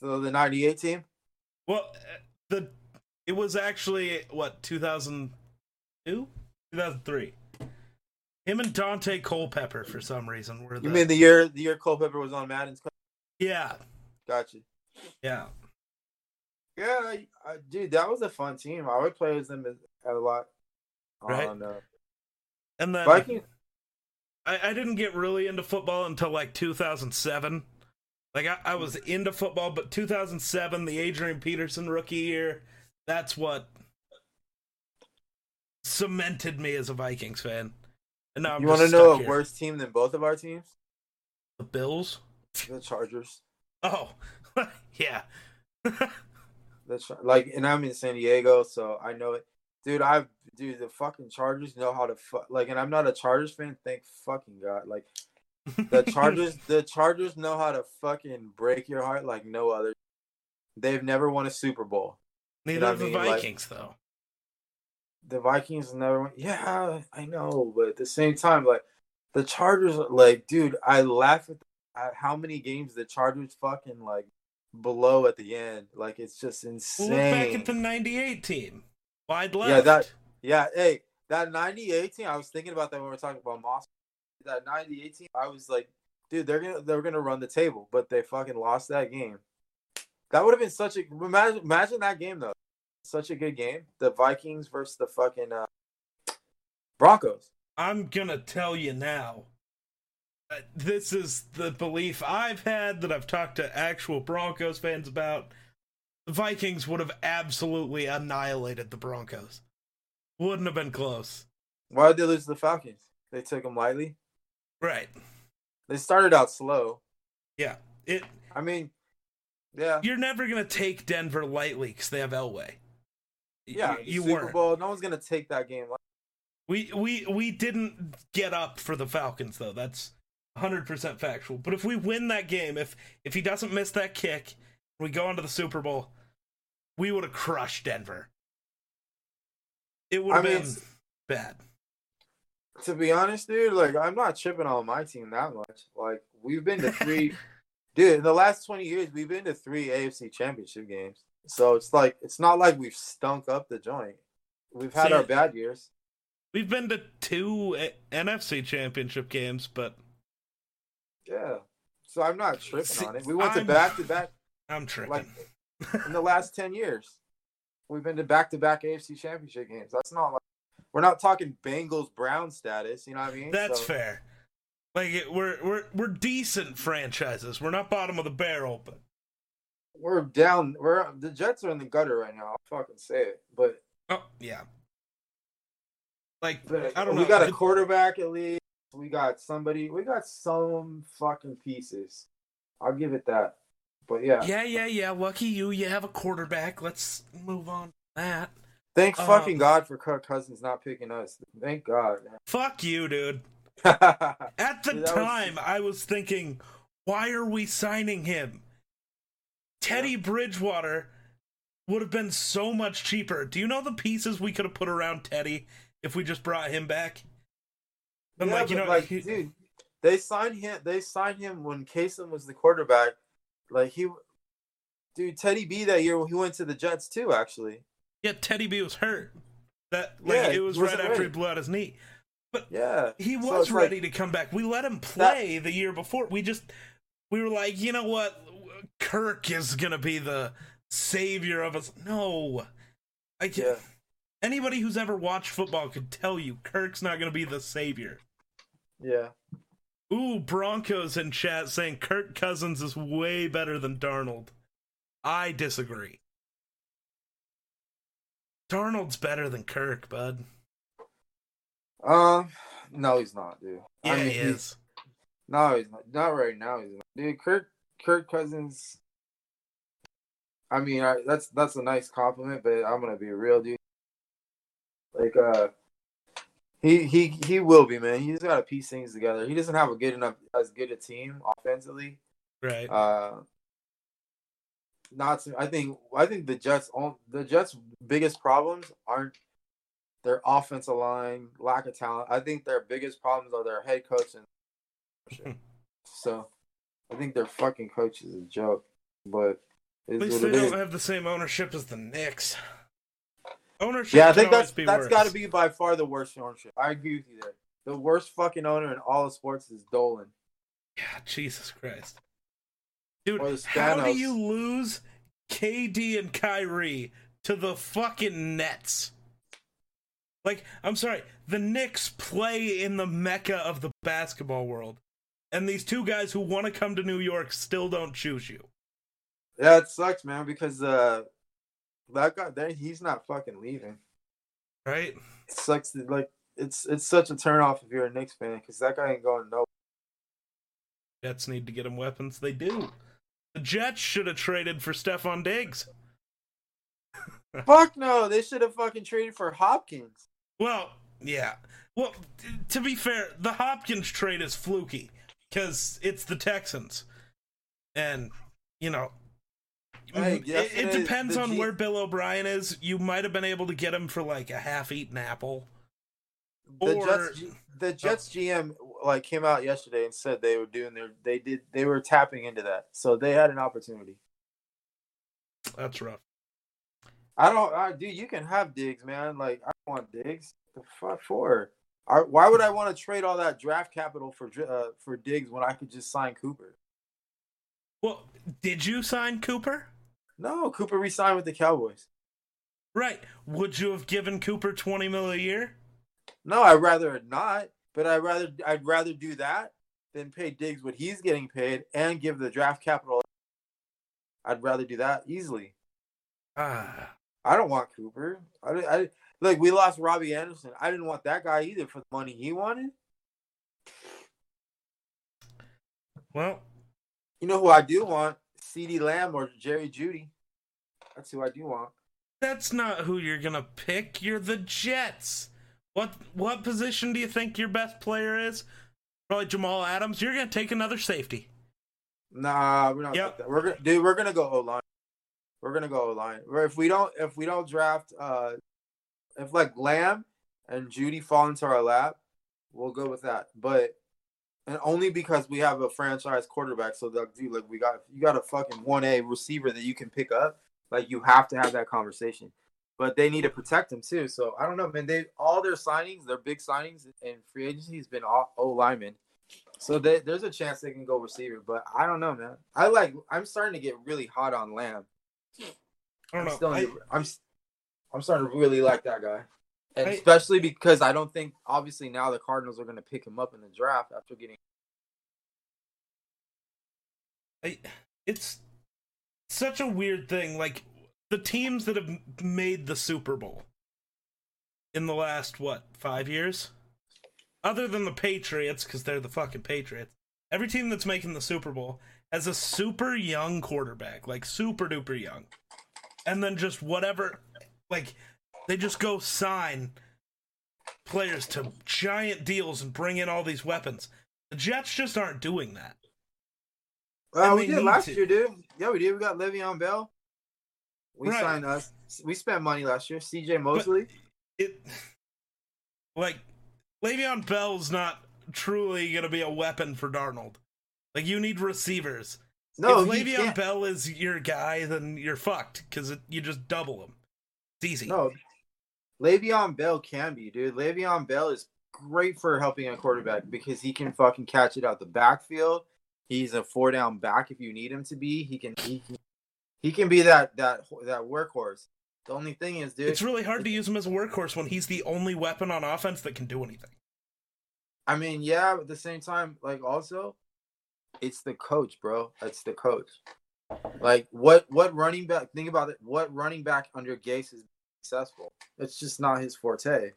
so the '98 team. Well, uh, the it was actually what 2002, 2003. Him and Daunte Culpepper for some reason were the. You mean the year the year Culpepper was on Madden's? yeah, Gotcha. yeah. Yeah, I, I, dude, that was a fun team. I would play with them a lot. Right. On, uh, And then Vikings. I, I didn't get really into football until like 2007. Like I, I was into football, but 2007, the Adrian Peterson rookie year, that's what cemented me as a Vikings fan. And now I'm You want to know a here. worse team than both of our teams? The Bills. The Chargers. Oh, *laughs* yeah. *laughs* Char- like, and I'm in San Diego, so I know it, dude. I've dude the fucking Chargers know how to fuck. like, and I'm not a Chargers fan. Thank fucking god. Like the Chargers, *laughs* the Chargers know how to fucking break your heart like no other. They've never won a Super Bowl. Neither know what of I the mean? Like- Vikings, though. the Vikings never went. Yeah, I know, but at the same time, like the Chargers, like, dude, I laugh at, at how many games the Chargers fucking like below at the end. Like, it's just Well, insane. Look back at the '98 team. Wide left. Yeah, that- yeah, hey, that 98 team, I was thinking about that when we were talking about Moss. That 98 team, I was like, dude, they're gonna they're gonna run the table, but they fucking lost that game. That would have been such a imagine imagine that game though. Such a good game. The Vikings versus the fucking uh, Broncos. I'm gonna tell you now. This is the belief I've had that I've talked to actual Broncos fans about. The Vikings would have absolutely annihilated the Broncos. Wouldn't have been close. Why did they lose to the Falcons? They took them lightly. Right. They started out slow. Yeah. It. I mean, yeah, You're never gonna take Denver lightly because they have Elway. Yeah. You Super weren't. Bowl. No one's gonna take that game. We we we didn't get up for the Falcons though. That's 100% factual. But if we win that game, if if he doesn't miss that kick, we go into the Super Bowl, we would have crushed Denver. It would have been it's- bad. To be honest, dude, like I'm not tripping on my team that much. Like we've been to three, *laughs* dude. In the last twenty years, we've been to three AFC Championship games. So it's like it's not like we've stunk up the joint. We've had See, our bad years. We've been to two A- NFC championship games, but Yeah. So I'm not tripping See, on it. We went to I'm- back to back I'm tripping. like in the last ten years. We've been to back to back AFC Championship games. That's not like we're not talking Bengals Brown status. You know what I mean? That's So- fair. Like it, we're we're we're decent franchises. We're not bottom of the barrel, but We're down. We're the Jets are in the gutter right now. I'll fucking say it. But oh yeah. Like But I don't we know. We got a quarterback at least. We got somebody. We got some fucking pieces. I'll give it that. But yeah, Yeah, yeah, yeah. Lucky you. You have a quarterback. Let's move on that. thank uh, fucking God for Kirk Cousins not picking us. Thank God. *laughs* Fuck you, dude. At the Dude, that was- time, I was thinking, why are we signing him? Teddy Bridgewater would have been so much cheaper. Do you know the pieces we could have put around Teddy if we just brought him back? Yeah, like, you but know, like, he- dude, they signed him. They signed him when Kasem was the quarterback. Like he, dude, Teddy B that year he went to the Jets too. Actually, yeah, Teddy B was hurt. That like Yeah, it was right after he blew out his knee. But yeah, He So was like- ready to come back. We let him play the year before. We just we were like, you know what? Kirk is gonna be the savior of us. No, I can't. Yeah. Anybody who's ever watched football could tell you Kirk's not gonna be the savior. yeah. Ooh, Broncos in chat saying Kirk Cousins is way better than Darnold. I disagree. Darnold's better than Kirk, bud. Um, no, he's not, dude. Yeah, I mean, he is. No, he's not. Not right now. He's not. Dude, Kirk Kirk Cousins. I mean, I, that's that's a nice compliment, but I'm gonna be real, dude. Like, uh, he he he will be, man. He's got to piece things together. He doesn't have a good enough as good a team offensively. Right. Uh, not. To, I think I think the Jets. on- The Jets' biggest problems aren't their offensive line, lack of talent. I think their biggest problems are their head coach and *laughs* so. I think their fucking coach is a joke, but At least they don't have the same ownership as the Knicks. Ownership Yeah, I think that's that's got to be by far the worst ownership. I agree with you there. The worst fucking owner in all of sports is Dolan. Yeah, Jesus Christ. Dude, how do you lose KD and Kyrie to the fucking Nets? Like, I'm sorry, the Knicks play in the mecca of the basketball world. And these two guys who want to come to New York still don't choose you. Yeah, it sucks, man, because uh, that guy there, he's not fucking leaving. Right? It sucks. That, like it's it's such a turn off if you're a Knicks fan because that guy ain't going no. Jets need to get him weapons. They do. The Jets should have traded for Stefon Diggs. *laughs* Fuck no, they should have fucking traded for Hopkins. Well, yeah. Well, t- to be fair, the Hopkins trade is fluky because it's the Texans, and you know, Hey, it, it depends on G- where Bill O'Brien is. You might have been able to get him for like a half-eaten apple. The Or- Jets, the Jets GM like came out yesterday and said they were doing their, they did, they were tapping into that, so they had an opportunity. That's rough. I don't, I, dude. You can have Diggs, man. Like I want Diggs. The fuck for? I, why would I want to trade all that draft capital for uh, for Diggs when I could just sign Cooper? Well, did you sign Cooper? No, Cooper re-signed with the Cowboys. Right. Would you have given Cooper twenty mil a year? No, I'd rather not. But I'd rather I'd rather do that than pay Diggs what he's getting paid and give the draft capital. I'd rather do that easily. Ah, I don't want Cooper. I, I like we lost Robbie Anderson. I didn't want that guy either for the money he wanted. well, You know who I do want? CeeDee Lamb or Jerry Jeudy. That's who I do want. that's not who you're gonna pick. You're the Jets. What what position do you think your best player is? Probably Jamal Adams. You're gonna take another safety. Nah, we're not. Yep. like that. We're gonna, dude. We're gonna go O line. We're gonna go O line. If we don't, if we don't draft, uh, if like Lamb and Jeudy fall into our lap, we'll go with that. But and only because we have a franchise quarterback. So like, dude, like we got you got a fucking one A receiver that you can pick up. Like you have to have that conversation. But they need to protect him too. So I don't know, man. They all their signings, their big signings in free agency has been all O linemen. So they, there's a chance they can go receiver, but I don't know, man. I like. I'm starting to get really hot on Lamb. I don't I'm know. still. I- I'm. I'm starting to really like that guy, and I- especially because I don't think, obviously, now the Cardinals are going to pick him up in the draft after getting. I, it's such a weird thing. Like the teams that have made the Super Bowl in the last what five years, other than the Patriots, because they're the fucking Patriots. Every team that's making the Super Bowl has a super young quarterback, like super duper young, and then just whatever, like they just go sign players to giant deals and bring in all these weapons. The Jets just aren't doing that. Uh, well, we did last to. year, dude. Yeah, we did. We got Le'Veon Bell. We Right. signed us. We spent money last year. C.J. Mosley. it like Le'Veon Bell's not truly gonna be a weapon for Darnold. Like you need receivers. no, if Le'Veon. Bell is your guy, then you're fucked because you just double him. It's easy. No, Le'Veon Bell can be, dude. Le'Veon Bell is great for helping a quarterback because he can fucking catch it out the backfield. He's a four down back if you need him to be. He can he can, he can be that that that workhorse. The only thing is, dude, It's really hard to use him as a workhorse when he's the only weapon on offense that can do anything. I mean, yeah, but at the same time, like also, it's the coach, bro. It's the coach. Like what what running back? Think about it. What running back under Gase is successful? It's just not his forte.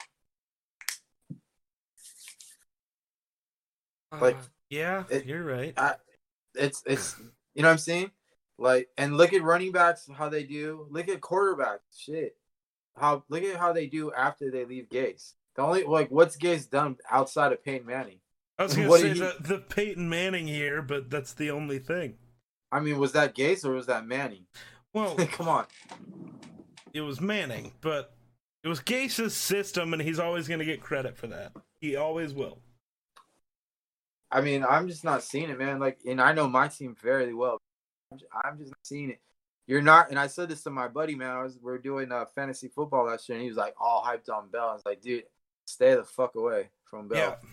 Like, Uh, yeah, it- you're right. it's it's you know what I'm saying? Like and look at running backs how they do. Look at quarterbacks. Shit. How look at how they do after they leave Gase. The only like what's Gase done outside of Peyton Manning? I was *laughs* gonna what say did he- the, the Peyton Manning here, but that's the only thing. I mean, was that Gase or was that Manning? Well, *laughs* Come on. It was Manning, but it was Gase's system, and he's always gonna get credit for that. He always will. I mean, I'm just not seeing it, man. Like, and I know my team fairly well. I'm just not seeing it. You're not, and I said this to my buddy, man. I was we are doing uh, fantasy football last year, and he was like all hyped on Bell. I was like, dude, stay the fuck away from Bell. Yeah,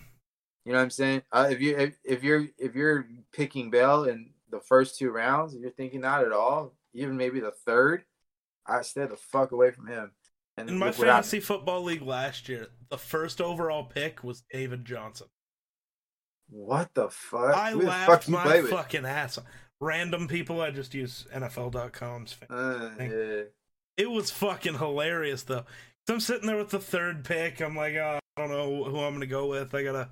You know what I'm saying? Uh, if you if, if you're if you're picking Bell in the first two rounds, you're thinking that at all, even maybe the third, I stay the fuck away from him. And in my look what happened. fantasy football league last year, the first overall pick was David Johnson. what the fuck? I Who the fuck laughed my with? fucking ass off. Random people, I just use NFL.com's. Uh, yeah. It was fucking hilarious though. So I'm sitting there with the third pick. I'm like, oh, I don't know who I'm gonna go with. I gotta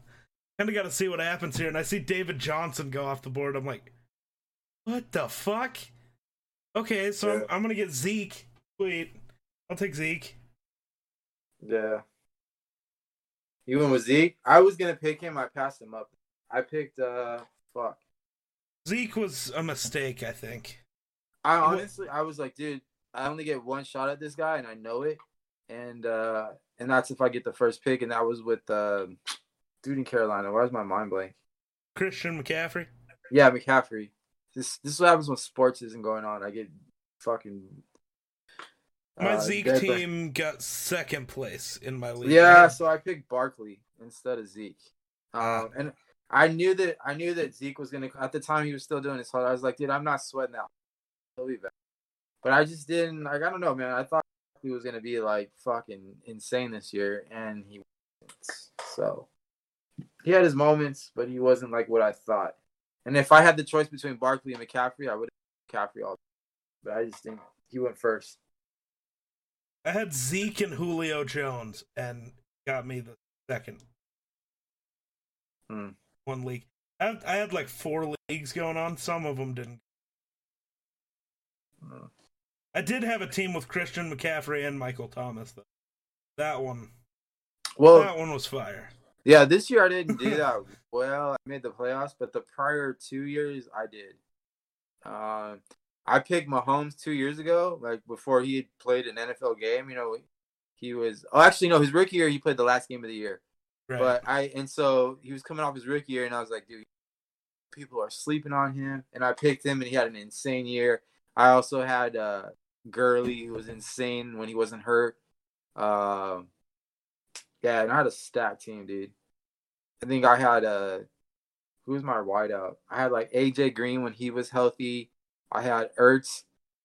kind of got to see what happens here. And I see David Johnson go off the board. I'm like, what the fuck? Okay, so I'm, I'm gonna get Zeke. Wait, I'll take Zeke. Yeah. You went with Zeke? I was gonna pick him. I passed him up. I picked uh fuck. Zeke was a mistake, I think. I honestly I was like, dude, I only get one shot at this guy and I know it. And uh and that's if I get the first pick, and that was with uh, dude in Carolina. Where's my mind blank? Christian McCaffrey. Yeah, McCaffrey. This this is what happens when sports isn't going on. I get fucking My uh, Zeke team got second place in my league. Yeah, so I picked Barkley instead of Zeke. Ah. Um, and I knew that I knew that Zeke was gonna. At the time, he was still doing his hard. I was like, dude, I'm not sweating out. He'll be back. But I just didn't. Like, I don't know, man. I thought he was gonna be like fucking insane this year, and he wasn't. So he had his moments, but he wasn't like what I thought. And if I had the choice between Barkley and McCaffrey, I would have McCaffrey all. But I just think he went first. I had Zeke and Julio Jones, and got me the second Hmm. one league. I had, I had like four leagues going on. Some of them didn't. Hmm. I did have a team with Christian McCaffrey and Michael Thomas though. That one, Well, that one was fire. Yeah, this year I didn't do *laughs* that well. I made the playoffs, but the prior two years I did. Um, I picked Mahomes two years ago, like before he had played an NFL game. You know, he was. Oh, actually, no, his rookie year he played the last game of the year. Right. But I and so he was coming off his rookie year, and I was like, dude, people are sleeping on him, and I picked him, and he had an insane year. I also had uh, Gurley, who was insane when he wasn't hurt. Um, yeah, and I had a stacked team, dude. I think I had uh, who was my wideout? I had like AJ Green when he was healthy. I had Ertz,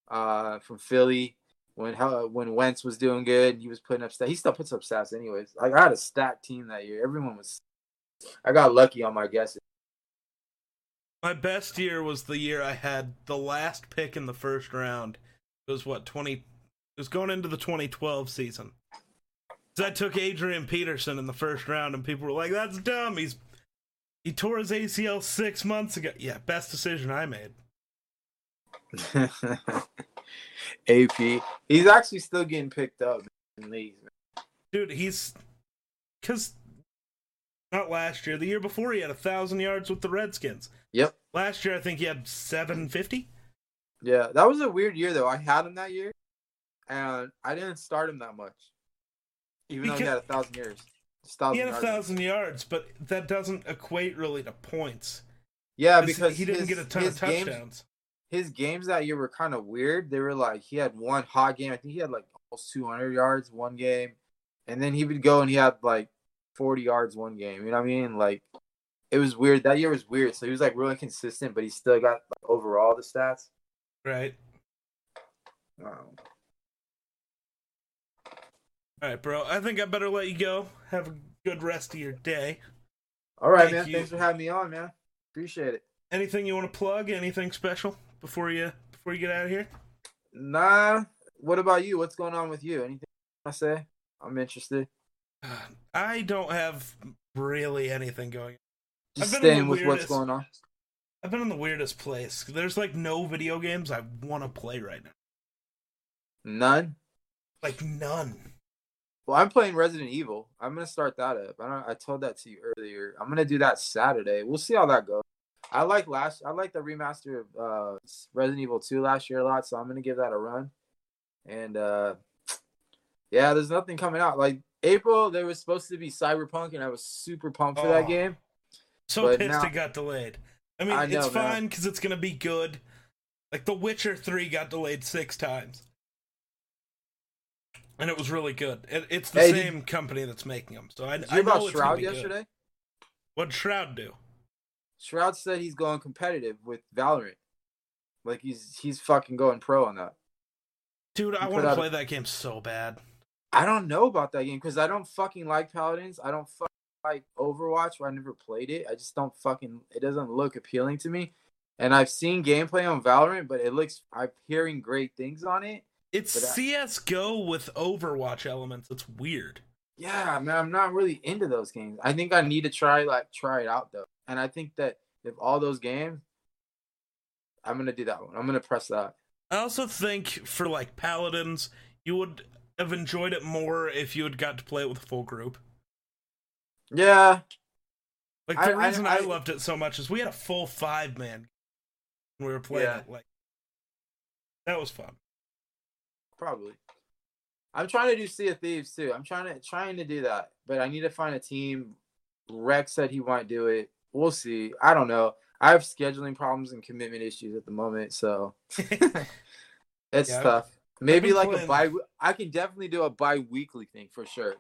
uh, from Philly when when Wentz was doing good. He was putting up stats. He still puts up stats anyways. Like I had a stacked team that year. Everyone was. I got lucky on my guesses. My best year was the year I had the last pick in the first round. It was what twenty? It was going into the 2012 season. So I took Adrian Peterson in the first round, and people were like, "That's dumb. He's he tore his ACL six months ago." Yeah, best decision I made. *laughs* AP. He's actually still getting picked up in leagues. man. Dude, he's because not last year, the year before he had a thousand yards with the Redskins. Yep. Last year, I think he had 750. Yeah, that was a weird year though. I had him that year, and I didn't start him that much, even though he had a thousand yards. Thousand He had a thousand yards, but that doesn't equate really to points. Yeah, because he didn't his- get a ton of games- touchdowns. His games that year were kind of weird. They were like he had one hot game. I think he had like almost 200 yards one game, and then he would go and he had like 40 yards one game. You know what I mean? Like it was weird. That year was weird. So he was like really consistent, but he still got like, overall the stats. Right. Um, All right, bro. I think I better let you go. Have a good rest of your day. all right, Thank man. you. Thanks for having me on, man. Appreciate it. Anything you want to plug? Anything special before you before you get out of here? Nah. What about you? What's going on with you? Anything I say? I'm interested. *sighs* I don't have really anything going. Just I've been staying with what's going on. I've been in the weirdest place. There's like no video games I want to play right now. None. Like none. Well, I'm playing Resident Evil. I'm gonna start that up. I don't. I told that to you earlier. I'm gonna do that Saturday. We'll see how that goes. I like last. I like the remaster of uh, Resident Evil 2 last year a lot, so I'm gonna give that a run. And uh, yeah, there's nothing coming out. Like April, there was supposed to be Cyberpunk, and I was super pumped for that Oh. game. So But pissed now- it got delayed. I mean, I it's know, man. fine because it's gonna be good. Like The Witcher Three got delayed six times, and it was really good. It, it's the Hey, did- same company that's making them, so I, I know about it's Shroud yesterday? What'd Shroud do? Shroud said he's going competitive with Valorant. Like he's he's fucking going pro on that. Dude, I want to out a- play that game so bad. I don't know about that game because I don't fucking like Paladins. I don't fucking like Overwatch. Where I never played it. I just don't fucking. It doesn't look appealing to me. And I've seen gameplay on Valorant, but it looks. I'm hearing great things on it. It's I- CS:GO with Overwatch elements. It's weird. yeah, man, I'm not really into those games. I think I need to try like try it out though, and I think that if all those games, I'm gonna do that one. I'm gonna press that. I also think for like paladins, you would have enjoyed it more if you had got to play it with a full group. Yeah, Like the I- I- reason I, I- loved it so much is we had a full five man when we were playing Yeah. it. Like that was fun. probably. I'm trying to do Sea of Thieves too. I'm trying to trying to do that, but I need to find a team. Rex said he might do it. We'll see. I don't know. I have scheduling problems and commitment issues at the moment, so *laughs* *laughs* it's Yeah, tough. Maybe been like a bi. I can definitely do a bi-weekly thing for sure.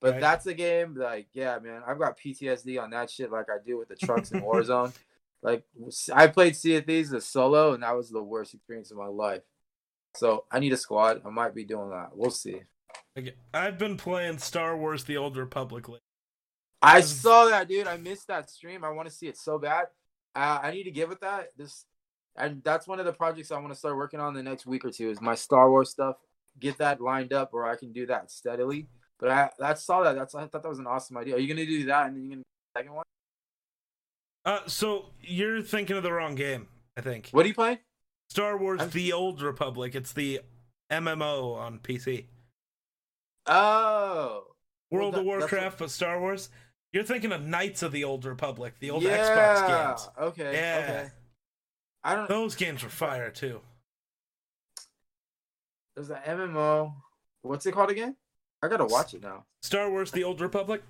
But Right. that's a game like yeah, man. I've got PTSD on that shit, like I do with the trucks in *laughs* Warzone. Like I played Sea of Thieves as solo, and that was the worst experience of my life. So I need a squad. I might be doing that. We'll see. I've been playing Star Wars: The Old Republic. lately. I saw that, dude. I missed that stream. I want to see it so bad. Uh, I need to get with that. This, and that's one of the projects I want to start working on the next week or two. Is my Star Wars stuff. Get that lined up, where I can do that steadily. But I, I saw that. That's I thought that was an awesome idea. Are you gonna do that, and then you gonna second one? Uh, so you're thinking of the wrong game. I think What do you play? Star Wars: I'm- The Old Republic. It's the MMO on PC. Oh, Well, World that- of that's what- Warcraft, but Star Wars. You're thinking of Knights of the Old Republic, the old yeah. Xbox games. Okay. Yeah. Okay. I don't. Those games were fire too. There's an MMO. What's it called again? I gotta watch it now. Star Wars: The Old Republic.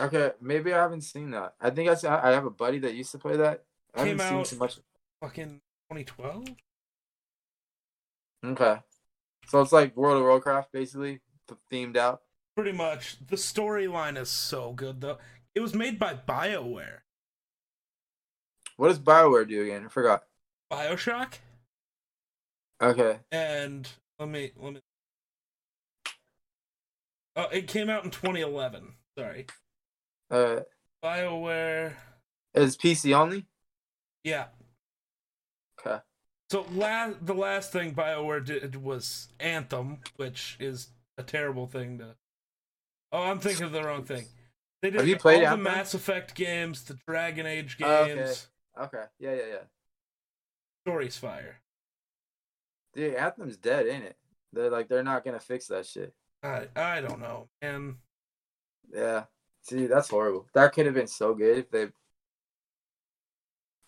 Okay, maybe I haven't seen that. I think I. I have a buddy that used to play that. I Came haven't out- seen too much. Fucking 2012. Okay, so it's like World of Warcraft, basically themed out. Pretty much. The storyline is so good though. It was made by BioWare. What does Bioware do again? I forgot. BioShock. Okay, And let me let me. Oh, it came out in 2011. Sorry. uh, BioWare. is PC only? Yeah. Okay, So la- the last thing BioWare did was Anthem, which is a terrible thing to. Oh, I'm thinking of the wrong thing. They did Have you played all Anthem? the Mass Effect games, the Dragon Age Oh, games. okay. okay, yeah, yeah, yeah. Story's fire. Dude, Anthem's dead, ain't it? They're like they're not gonna fix that shit. I I don't know, and Yeah. See, that's horrible. That could have been so good if they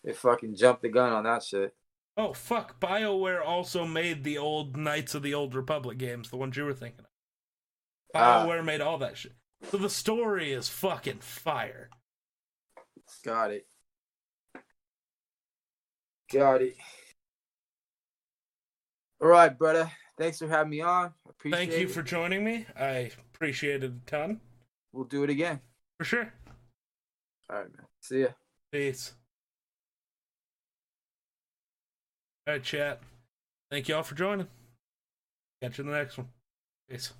they fucking jumped the gun on that shit. oh fuck, BioWare also made the old Knights of the Old Republic games, the ones you were thinking of. Ah. BioWare made all that shit. So the story is fucking fire. Got it. Got it. All right, brother. Thanks for having me on. Appreciate Thank you it. for joining me. I appreciate it a ton. We'll do it again. For sure. All right, man. See ya. Peace. All right, chat. Thank you all for joining. Catch you in the next one. Peace.